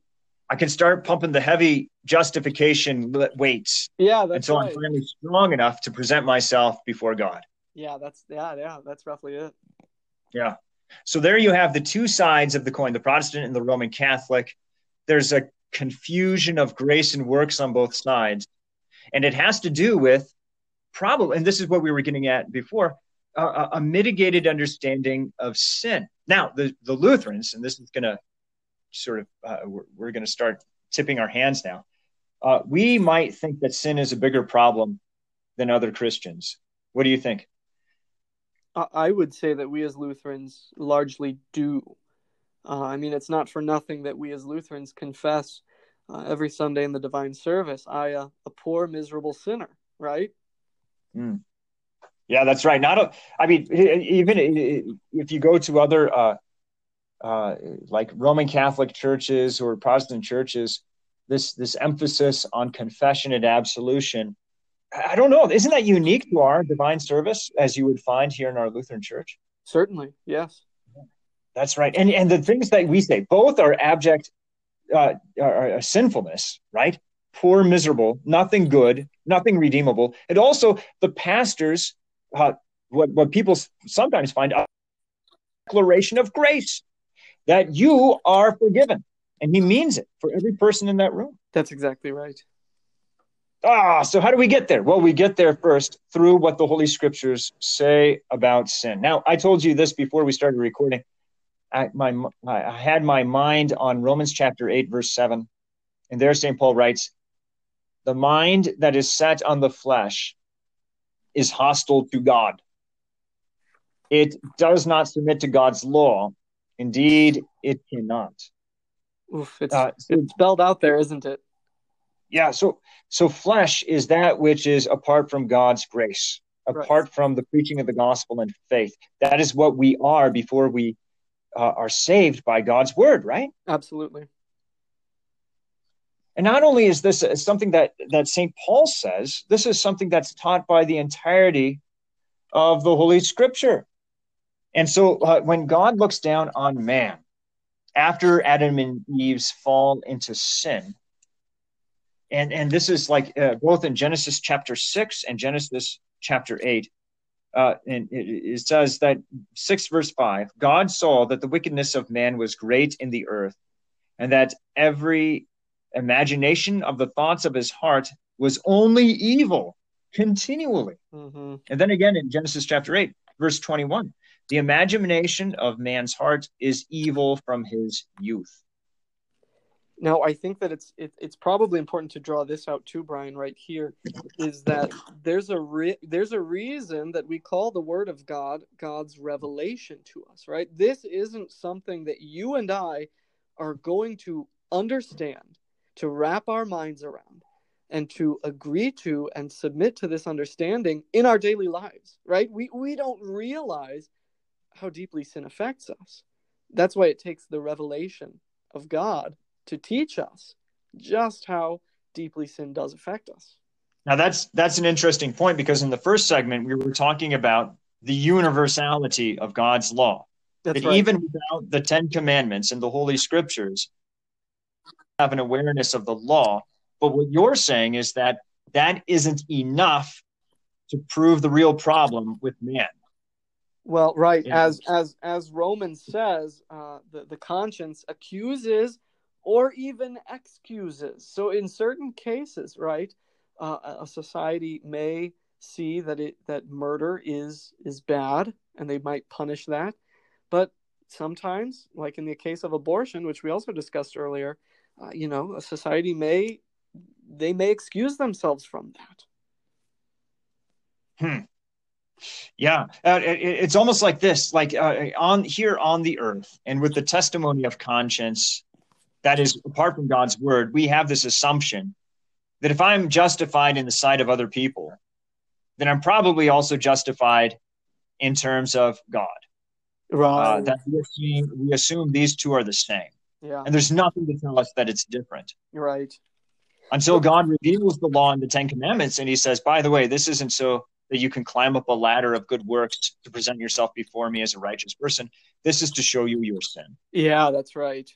S1: I can start pumping the heavy justification weights.
S2: Yeah, that's
S1: until
S2: right.
S1: I'm finally strong enough to present myself before God.
S2: Yeah, that's yeah, yeah, that's roughly it.
S1: Yeah. So there you have the two sides of the coin, the Protestant and the Roman Catholic. There's a confusion of grace and works on both sides. And it has to do with probably, and this is what we were getting at before, uh, a mitigated understanding of sin. Now, the, the Lutherans, and this is going to sort of, uh, we're, we're going to start tipping our hands now. Uh, we might think that sin is a bigger problem than other Christians. What do you think?
S2: I would say that we as Lutherans largely do. Uh, I mean, it's not for nothing that we as Lutherans confess uh, every Sunday in the divine service. I, uh, a poor, miserable sinner, right?
S1: Mm. Yeah, that's right. Not, a, I mean, even if you go to other, uh, like Roman Catholic churches or Protestant churches, this this emphasis on confession and absolution I don't know. Isn't that unique to our divine service as you would find here in our Lutheran church?
S2: Certainly, yes.
S1: That's right. And and the things that we say, both are abject uh, are, are sinfulness, right? Poor, miserable, nothing good, nothing redeemable. And also the pastors, uh, what, what people sometimes find a declaration of grace that you are forgiven. And he means it for every person in that room.
S2: That's exactly right.
S1: Ah, so how do we get there? Well, we get there first through what the Holy Scriptures say about sin. Now, I told you this before we started recording. I, my, I had my mind on Romans chapter 8, verse 7. And there, St. Paul writes, The mind that is set on the flesh is hostile to God. It does not submit to God's law. Indeed, it cannot.
S2: Oof, it's, uh, so, it's spelled out there, isn't it?
S1: Yeah. So, so flesh is that which is apart from God's grace, apart right. from the preaching of the gospel and faith. That is what we are before we uh, are saved by God's word, right?
S2: Absolutely.
S1: And not only is this something that that St. Paul says, this is something that's taught by the entirety of the Holy Scripture. And so uh, when God looks down on man after Adam and Eve's fall into sin, and and this is like uh, both in Genesis chapter 6 and Genesis chapter 8, uh, and it, it says that 6 verse 5 God saw that the wickedness of man was great in the earth, and that every imagination of the thoughts of his heart was only evil continually. Mm-hmm. And then again in Genesis chapter 8, verse 21 the imagination of man's heart is evil from his youth.
S2: Now, I think that it's it, it's probably important to draw this out too, Bryan. Right here is that there's a re- there's a reason that we call the Word of God God's revelation to us. Right? This isn't something that you and I are going to understand, to wrap our minds around, and to agree to and submit to this understanding in our daily lives. Right? We we don't realize how deeply sin affects us. That's why it takes the revelation of God to teach us just how deeply sin does affect us.
S1: Now that's that's an interesting point because in the first segment we were talking about the universality of God's law. That's that right. even without the Ten Commandments and the Holy Scriptures, have an awareness of the law. But what you're saying is that that isn't enough to prove the real problem with man.
S2: Well, right yeah. as as as Romans says, uh, the the conscience accuses or even excuses. So, in certain cases, right, uh, a society may see that it that murder is is bad, and they might punish that. But sometimes, like in the case of abortion, which we also discussed earlier, uh, you know, a society may they may excuse themselves from that.
S1: Hmm. Yeah, uh, it, it's almost like this: like uh, on here on the earth, and with the testimony of conscience that is apart from God's word, we have this assumption that if I'm justified in the sight of other people, then I'm probably also justified in terms of God.
S2: Right.
S1: Uh, that we assume, we assume these two are the same.
S2: Yeah.
S1: And there's nothing to tell us that it's different.
S2: Right.
S1: Until God reveals the law and the Ten Commandments, and He says, by the way, this isn't so that you can climb up a ladder of good works to present yourself before me as a righteous person. This is to show you your sin.
S2: Yeah, that's right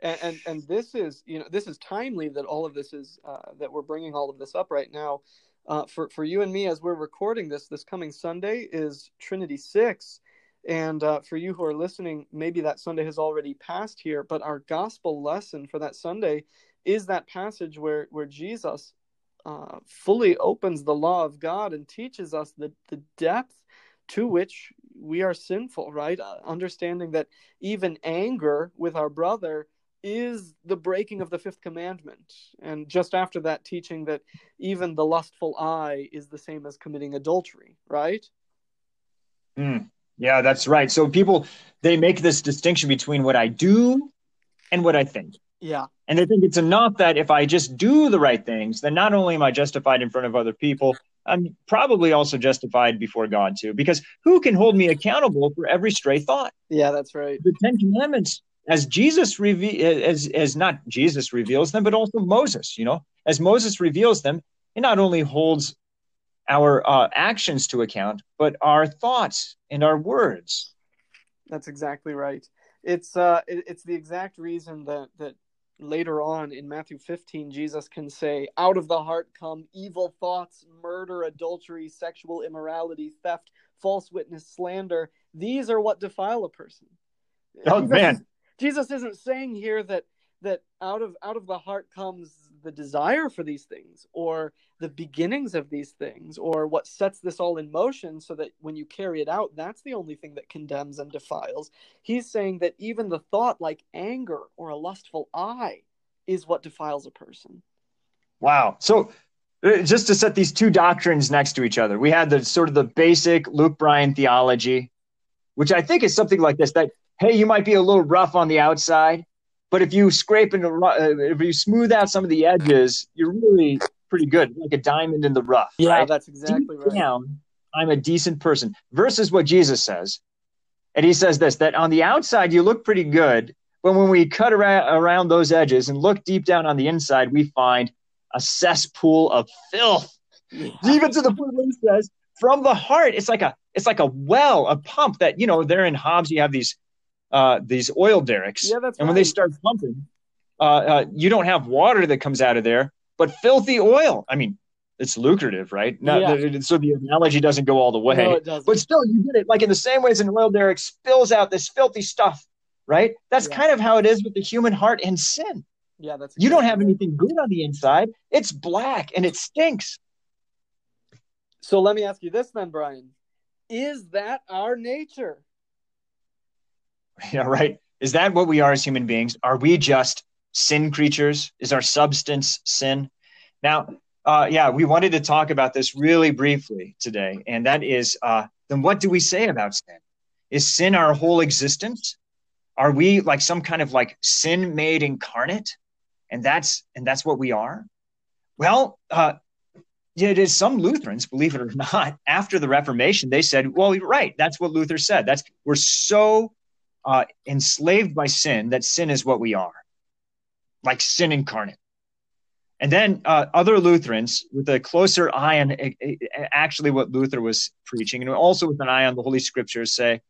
S2: and, and, and this is you know this is timely that all of this is uh, that we're bringing all of this up right now uh, for for you and me as we're recording this this coming Sunday is Trinity six, and uh, for you who are listening, maybe that Sunday has already passed here, but our gospel lesson for that Sunday is that passage where where Jesus uh, fully opens the law of God and teaches us the the depth to which we are sinful, right? Uh, understanding that even anger with our brother is the breaking of the fifth commandment. And just after that, teaching that even the lustful eye is the same as committing adultery, right?
S1: Mm, yeah, that's right. So people, they make this distinction between what I do and what I think.
S2: Yeah.
S1: And they think it's enough that if I just do the right things, then not only am I justified in front of other people, I'm probably also justified before God too. Because who can hold me accountable for every stray thought?
S2: Yeah, that's right.
S1: The Ten Commandments as Jesus reve- as as not Jesus reveals them, but also Moses. You know, as Moses reveals them, it not only holds our uh, actions to account, but our thoughts and our words.
S2: That's exactly right. It's uh, it, it's the exact reason that that later on in Matthew 15, Jesus can say, "Out of the heart come evil thoughts, murder, adultery, sexual immorality, theft, false witness, slander. These are what defile a person."
S1: Oh
S2: Jesus
S1: man,
S2: is- Jesus isn't saying here that that out of out of the heart comes the desire for these things or the beginnings of these things or what sets this all in motion so that when you carry it out that's the only thing that condemns and defiles he's saying that even the thought like anger or a lustful eye is what defiles a person
S1: wow. So uh, just to set these two doctrines next to each other, we had the sort of the basic Luke Bryan theology, which I think is something like this: that hey, you might be a little rough on the outside, but if you scrape and uh, if you smooth out some of the edges, you're really pretty good, like a diamond in the rough. right?
S2: that's exactly
S1: deep down, I'm a decent person. Versus what Jesus says. And he says this that on the outside, you look pretty good. But when we cut around, around those edges and look deep down on the inside, we find a cesspool of filth. Even to the point where he says, from the heart, it's like a it's like a well, a pump that you know. There in Hobbs, you have these uh, these oil derricks,
S2: Yeah, that's
S1: and when they start pumping, uh, uh, you don't have water that comes out of there, but filthy oil. I mean, it's lucrative, right? Not,
S2: Yeah.
S1: So the analogy doesn't go all the way,
S2: no it doesn't
S1: but still, you get it. Like in the same way as an oil derrick spills out this filthy stuff, right? That's
S2: Yeah.
S1: kind of how it is with the human heart and sin.
S2: yeah that's
S1: You don't have anything good on the inside. It's black and it stinks.
S2: so let me ask you this then bryan is that our nature (laughs)
S1: Yeah, right. Is that what we are as human beings? Are we just sin creatures? Is our substance sin? Now, uh, yeah, we wanted to talk about this really briefly today, and that is uh, then what do we say about sin? Is sin our whole existence? Are we like some kind of like sin made incarnate, and that's and that's what we are? Well, uh, it is. Some Lutherans, believe it or (laughs) not, after the Reformation, they said, "Well, right. That's what Luther said. That's we're so uh, enslaved by sin that sin is what we are, like sin incarnate. And then uh, other Lutherans, with a closer eye on actually what Luther was preaching, and also with an eye on the Holy Scriptures, say,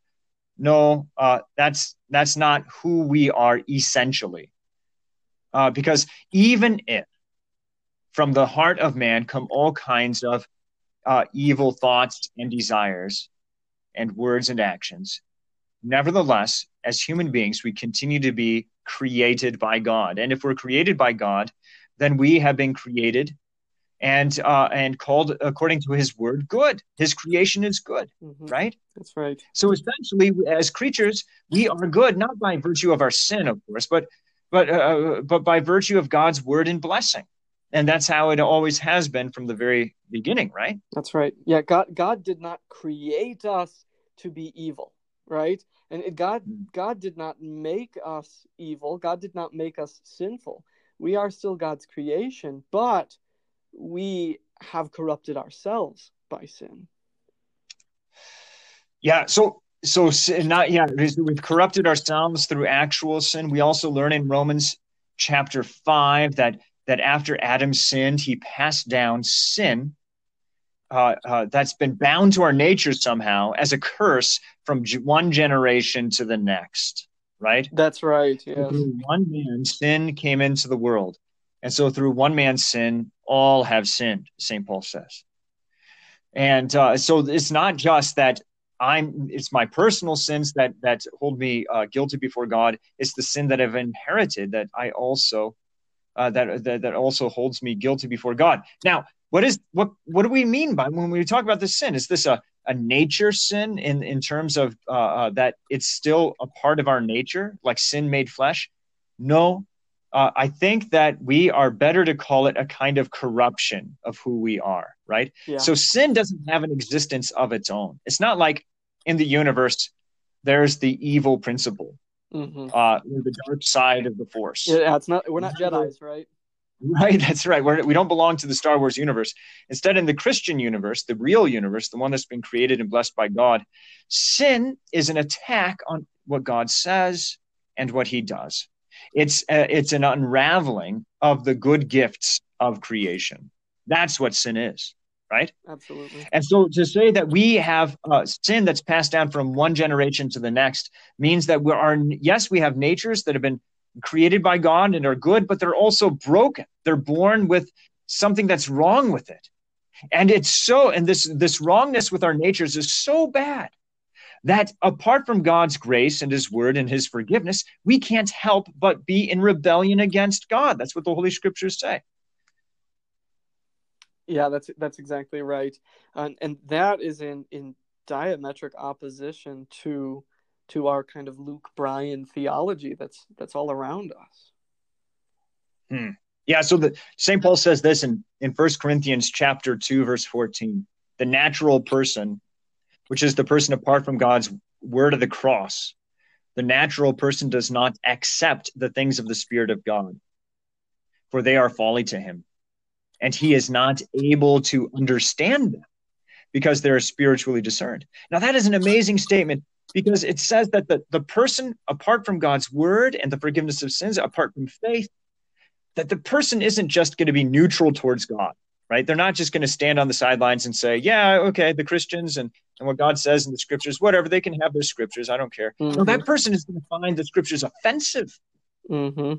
S1: no, uh, that's that's not who we are essentially, uh, because even if from the heart of man come all kinds of uh, evil thoughts and desires, and words and actions, Nevertheless, as human beings, we continue to be created by God. And if we're created by God, then we have been created and uh, and called according to his word good. His creation is good,
S2: Mhm.
S1: right?
S2: That's right.
S1: So essentially, as creatures, we are good not by virtue of our sin, of course, but but uh, but by virtue of God's word and blessing. And that's how it always has been from the very beginning, right?
S2: That's right. Yeah, God God did not create us to be evil, right? And it, God
S1: Mm.
S2: God did not make us evil. God did not make us sinful. We are still God's creation, but we have corrupted ourselves by sin.
S1: Yeah. So so not yeah. We've corrupted ourselves through actual sin. We also learn in Romans chapter five that that after Adam sinned, he passed down sin. Uh, uh, that's been bound to our nature somehow as a curse from one generation to the next, right?
S2: That's right. Yes.
S1: Through one man, sin came into the world. And so through one man's sin, all have sinned, St. Paul says. And uh, so it's not just that I'm, it's my personal sins that, that hold me uh, guilty before God. It's the sin that I've inherited that I also, uh, that, that, that also holds me guilty before God. Now, what is, what, what do we mean by when we talk about this sin? Is this a, a nature sin in, in terms of uh, uh, that it's still a part of our nature, like sin made flesh? No, uh, I think that we are better to call it a kind of corruption of who we are, right?
S2: Yeah.
S1: So sin doesn't have an existence of its own. It's not like in the universe there's the evil principle,
S2: hmm
S1: uh, or the dark side of the force.
S2: Yeah, it's not. We're not Jedi's, right?
S1: Right, that's right. We're, we don't belong to the Star Wars universe. Instead, in the Christian universe, the real universe, the one that's been created and blessed by God, sin is an attack on what God says and what He does. It's uh, it's an unraveling of the good gifts of creation. That's what sin is, right?
S2: Absolutely.
S1: And so to say that we have uh, sin that's passed down from one generation to the next means that we are, yes, we have natures that have been created by God and are good, but they're also broken. They're born with something that's wrong with it. And it's so, and this, this wrongness with our natures is so bad that apart from God's grace and his word and his forgiveness, we can't help but be in rebellion against God. That's what the Holy Scriptures say.
S2: Yeah, that's that's exactly right, and and that is in in diametric opposition to to our kind of Luke Bryan theology that's that's all around us.
S1: Hmm. Yeah, so the St. Paul says this in in First Corinthians chapter 2 verse 14. The natural person, which is the person apart from God's word of the cross, the natural person does not accept the things of the spirit of God, for they are folly to him and he is not able to understand them because they're spiritually discerned. Now, that is an amazing statement because it says that the, the person, apart from God's word and the forgiveness of sins, apart from faith, that the person isn't just going to be neutral towards God, right? They're not just going to stand on the sidelines and say, yeah, okay, the Christians and, and what God says in the scriptures, whatever, they can have their scriptures. I don't care. Mm-hmm. No, that person is going to find the scriptures offensive.
S2: Mm-hmm.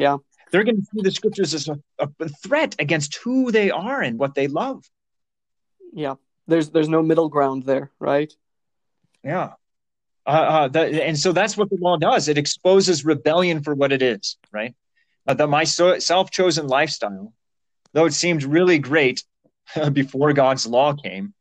S2: Yeah.
S1: They're going to see the scriptures as a, a threat against who they are and what they love.
S2: Yeah, there's there's no middle ground there, right?
S1: Yeah, uh, uh, that, and so that's what the law does. It exposes rebellion for what it is, right? Uh, that my so, self-chosen lifestyle, though it seemed really great (laughs) before God's law came,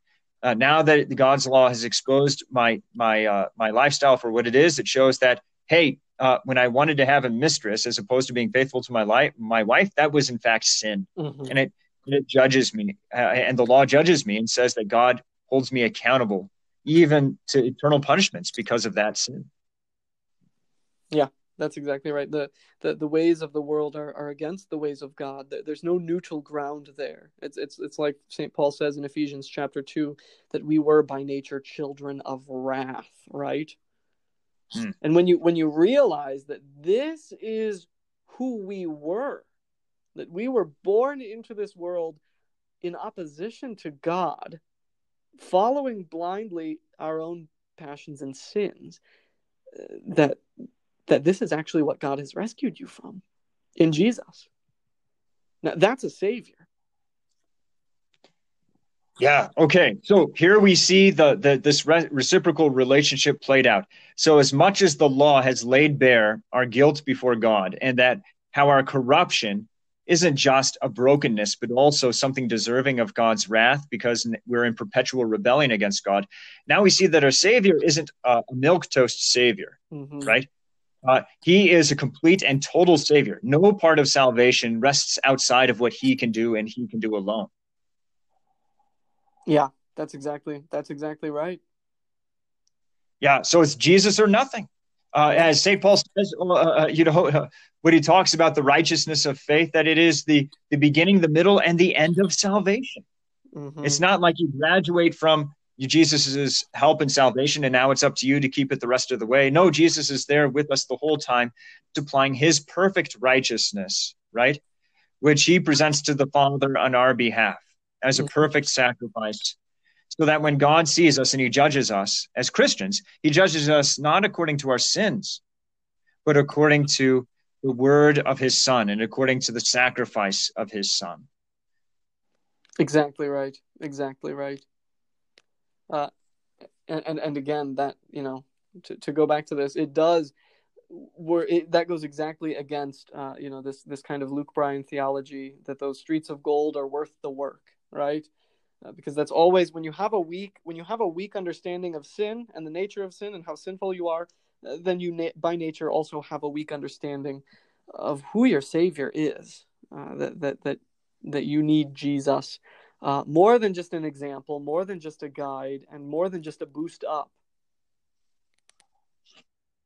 S1: uh, now that God's law has exposed my my uh, my lifestyle for what it is, it shows that hey, uh, when I wanted to have a mistress as opposed to being faithful to my life, my wife, that was in fact sin, mm-hmm. and it it judges me, uh, and the law judges me and says that God holds me accountable even to eternal punishments because of that sin.
S2: Yeah, that's exactly right. The, the the ways of the world are, are against the ways of God. There's no neutral ground there. It's it's it's like St. Paul says in Ephesians chapter 2 that we were by nature children of wrath, right? Hmm. And when you when you realize that this is who we were, that we were born into this world in opposition to God, following blindly our own passions and sins, uh, that that this is actually what God has rescued you from in Jesus. Now that's a savior.
S1: Yeah. Okay. So here we see the, the this re- reciprocal relationship played out. So as much as the law has laid bare our guilt before God, and that how our corruption isn't just a brokenness, but also something deserving of God's wrath because we're in perpetual rebellion against God. Now we see that our Savior isn't a milk toast Savior, mm-hmm. right? Uh, he is a complete and total Savior. No part of salvation rests outside of what He can do and He can do alone.
S2: Yeah, that's exactly that's exactly right.
S1: Yeah, so it's Jesus or nothing. Uh, as St. Paul says, uh, uh, you know, uh, when he talks about the righteousness of faith, that it is the, the beginning, the middle, and the end of salvation. Mm-hmm. It's not like you graduate from Jesus' help and salvation, and now it's up to you to keep it the rest of the way. No, Jesus is there with us the whole time, supplying his perfect righteousness, right? Which he presents to the Father on our behalf as a perfect sacrifice so that when God sees us and he judges us as Christians, he judges us not according to our sins, but according to the word of his son and according to the sacrifice of his son.
S2: Exactly right. Exactly right. Uh, and, and, and again, that, you know, to, to go back to this, it does where it, that goes exactly against uh, you know this this kind of Luke Bryan theology that those streets of gold are worth the work right? Uh, because that's always when you have a weak when you have a weak understanding of sin and the nature of sin and how sinful you are, uh, then you na- by nature also have a weak understanding of who your Savior is. Uh, that that that that you need Jesus uh, more than just an example, more than just a guide, and more than just a boost up.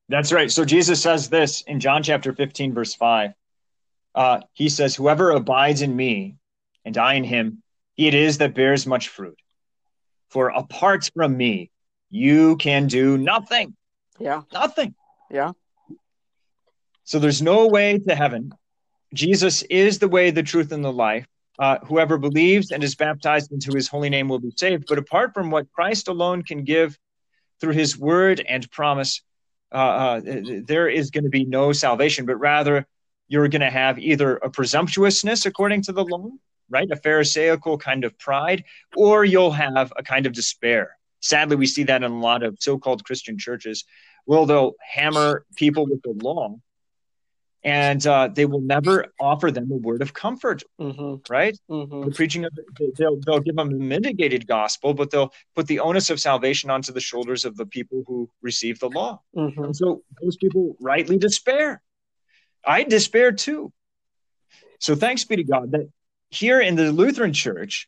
S1: That's right. So Jesus says this in John chapter 15, verse 5. Uh, he says, Whoever abides in me and I in him, it is that bears much fruit. For apart from me, you can do nothing.
S2: Yeah.
S1: Nothing.
S2: Yeah.
S1: So there's no way to heaven. Jesus is the way, the truth, and the life. uh, whoever believes and is baptized into his holy name will be saved. But apart from what Christ alone can give through his word and promise, uh, uh, there is going to be no salvation, but rather you're going to have either a presumptuousness according to the law, right? A Pharisaical kind of pride, or you'll have a kind of despair. Sadly, we see that in a lot of so called Christian churches. Will they'll hammer people with the law and uh, they will never offer them a word of comfort, mm-hmm. right? Mm-hmm. The preaching of they'll they'll give them a mitigated gospel, but they'll put the onus of salvation onto the shoulders of the people who receive the law, mm-hmm. and so those people rightly despair. I despair too. So thanks be to God that here in the Lutheran Church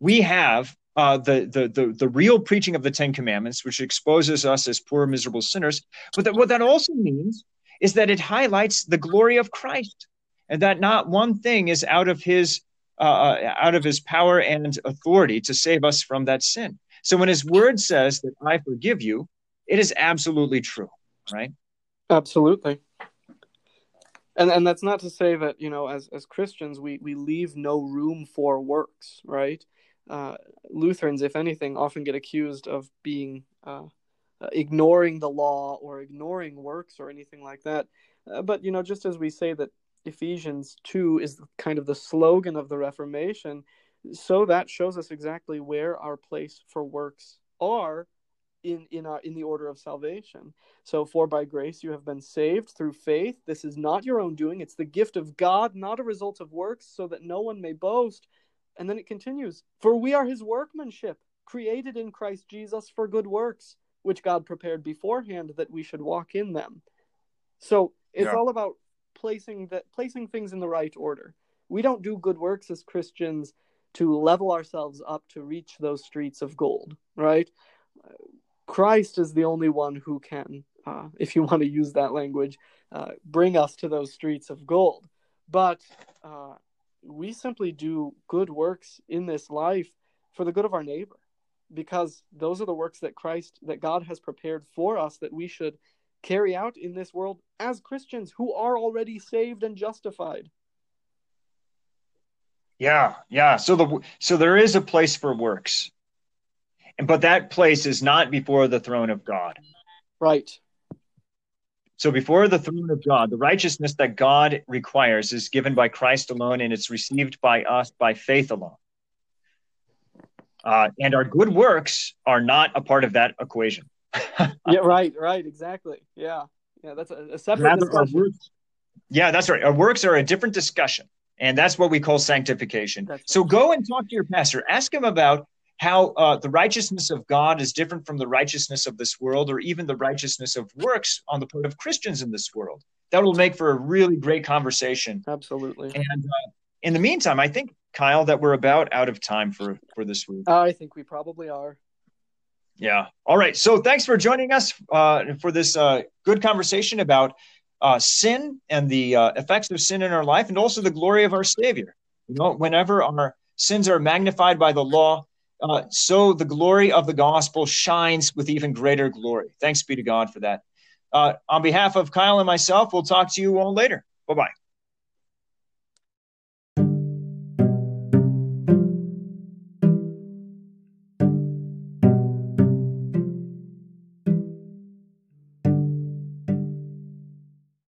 S1: we have uh, the, the the the real preaching of the Ten Commandments, which exposes us as poor, miserable sinners. But that, what that also means is that it highlights the glory of Christ and that not one thing is out of his uh, uh, out of his power and authority to save us from that sin. So when his word says that I forgive you, it is absolutely true, right?
S2: Absolutely. And and that's not to say that, you know, as as Christians we we leave no room for works, right? Uh, Lutherans, if anything, often get accused of being uh, uh, ignoring the law or ignoring works or anything like that. Uh, but you know, just as we say that Ephesians two is kind of the slogan of the Reformation, so that shows us exactly where our place for works are in in our in the order of salvation. So for by grace you have been saved through faith. This is not your own doing; it's the gift of God, not a result of works, so that no one may boast. And then it continues, for we are His workmanship, created in Christ Jesus for good works which God prepared beforehand that we should walk in them. So it's yeah. all about placing that placing things in the right order. We don't do good works as Christians to level ourselves up to reach those streets of gold, right? Christ is the only one who can, uh, if you (laughs) want to use that language, uh, bring us to those streets of gold. But uh, we simply do good works in this life for the good of our neighbor because those are the works that Christ, that God has prepared for us that we should carry out in this world as Christians who are already saved and justified.
S1: Yeah, yeah. So the so there is a place for works. And but that place is not before the throne of God.
S2: Right.
S1: So before the throne of God, the righteousness that God requires is given by Christ alone and it's received by us by faith alone. Uh, and our good works are not a part of that equation. (laughs)
S2: yeah, right, right, exactly. Yeah, yeah, that's a, a separate Rather, discussion.
S1: Works, yeah, that's right. Our works are a different discussion, and that's what we call sanctification. That's so right. go and talk to your pastor. Ask him about how uh, the righteousness of God is different from the righteousness of this world, or even the righteousness of works on the part of Christians in this world. That will make for a really great conversation.
S2: Absolutely.
S1: And uh, in the meantime, I think Kyle that we're about out of time for for this week.
S2: I think we probably are.
S1: Yeah. All right. So thanks for joining us uh, for this uh, good conversation about uh, sin and the uh, effects of sin in our life, and also the glory of our Savior. You know, whenever our sins are magnified by the law, uh, so the glory of the gospel shines with even greater glory. Thanks be to God for that. Uh, on behalf of Kyle and myself, we'll talk to you all later. Bye bye.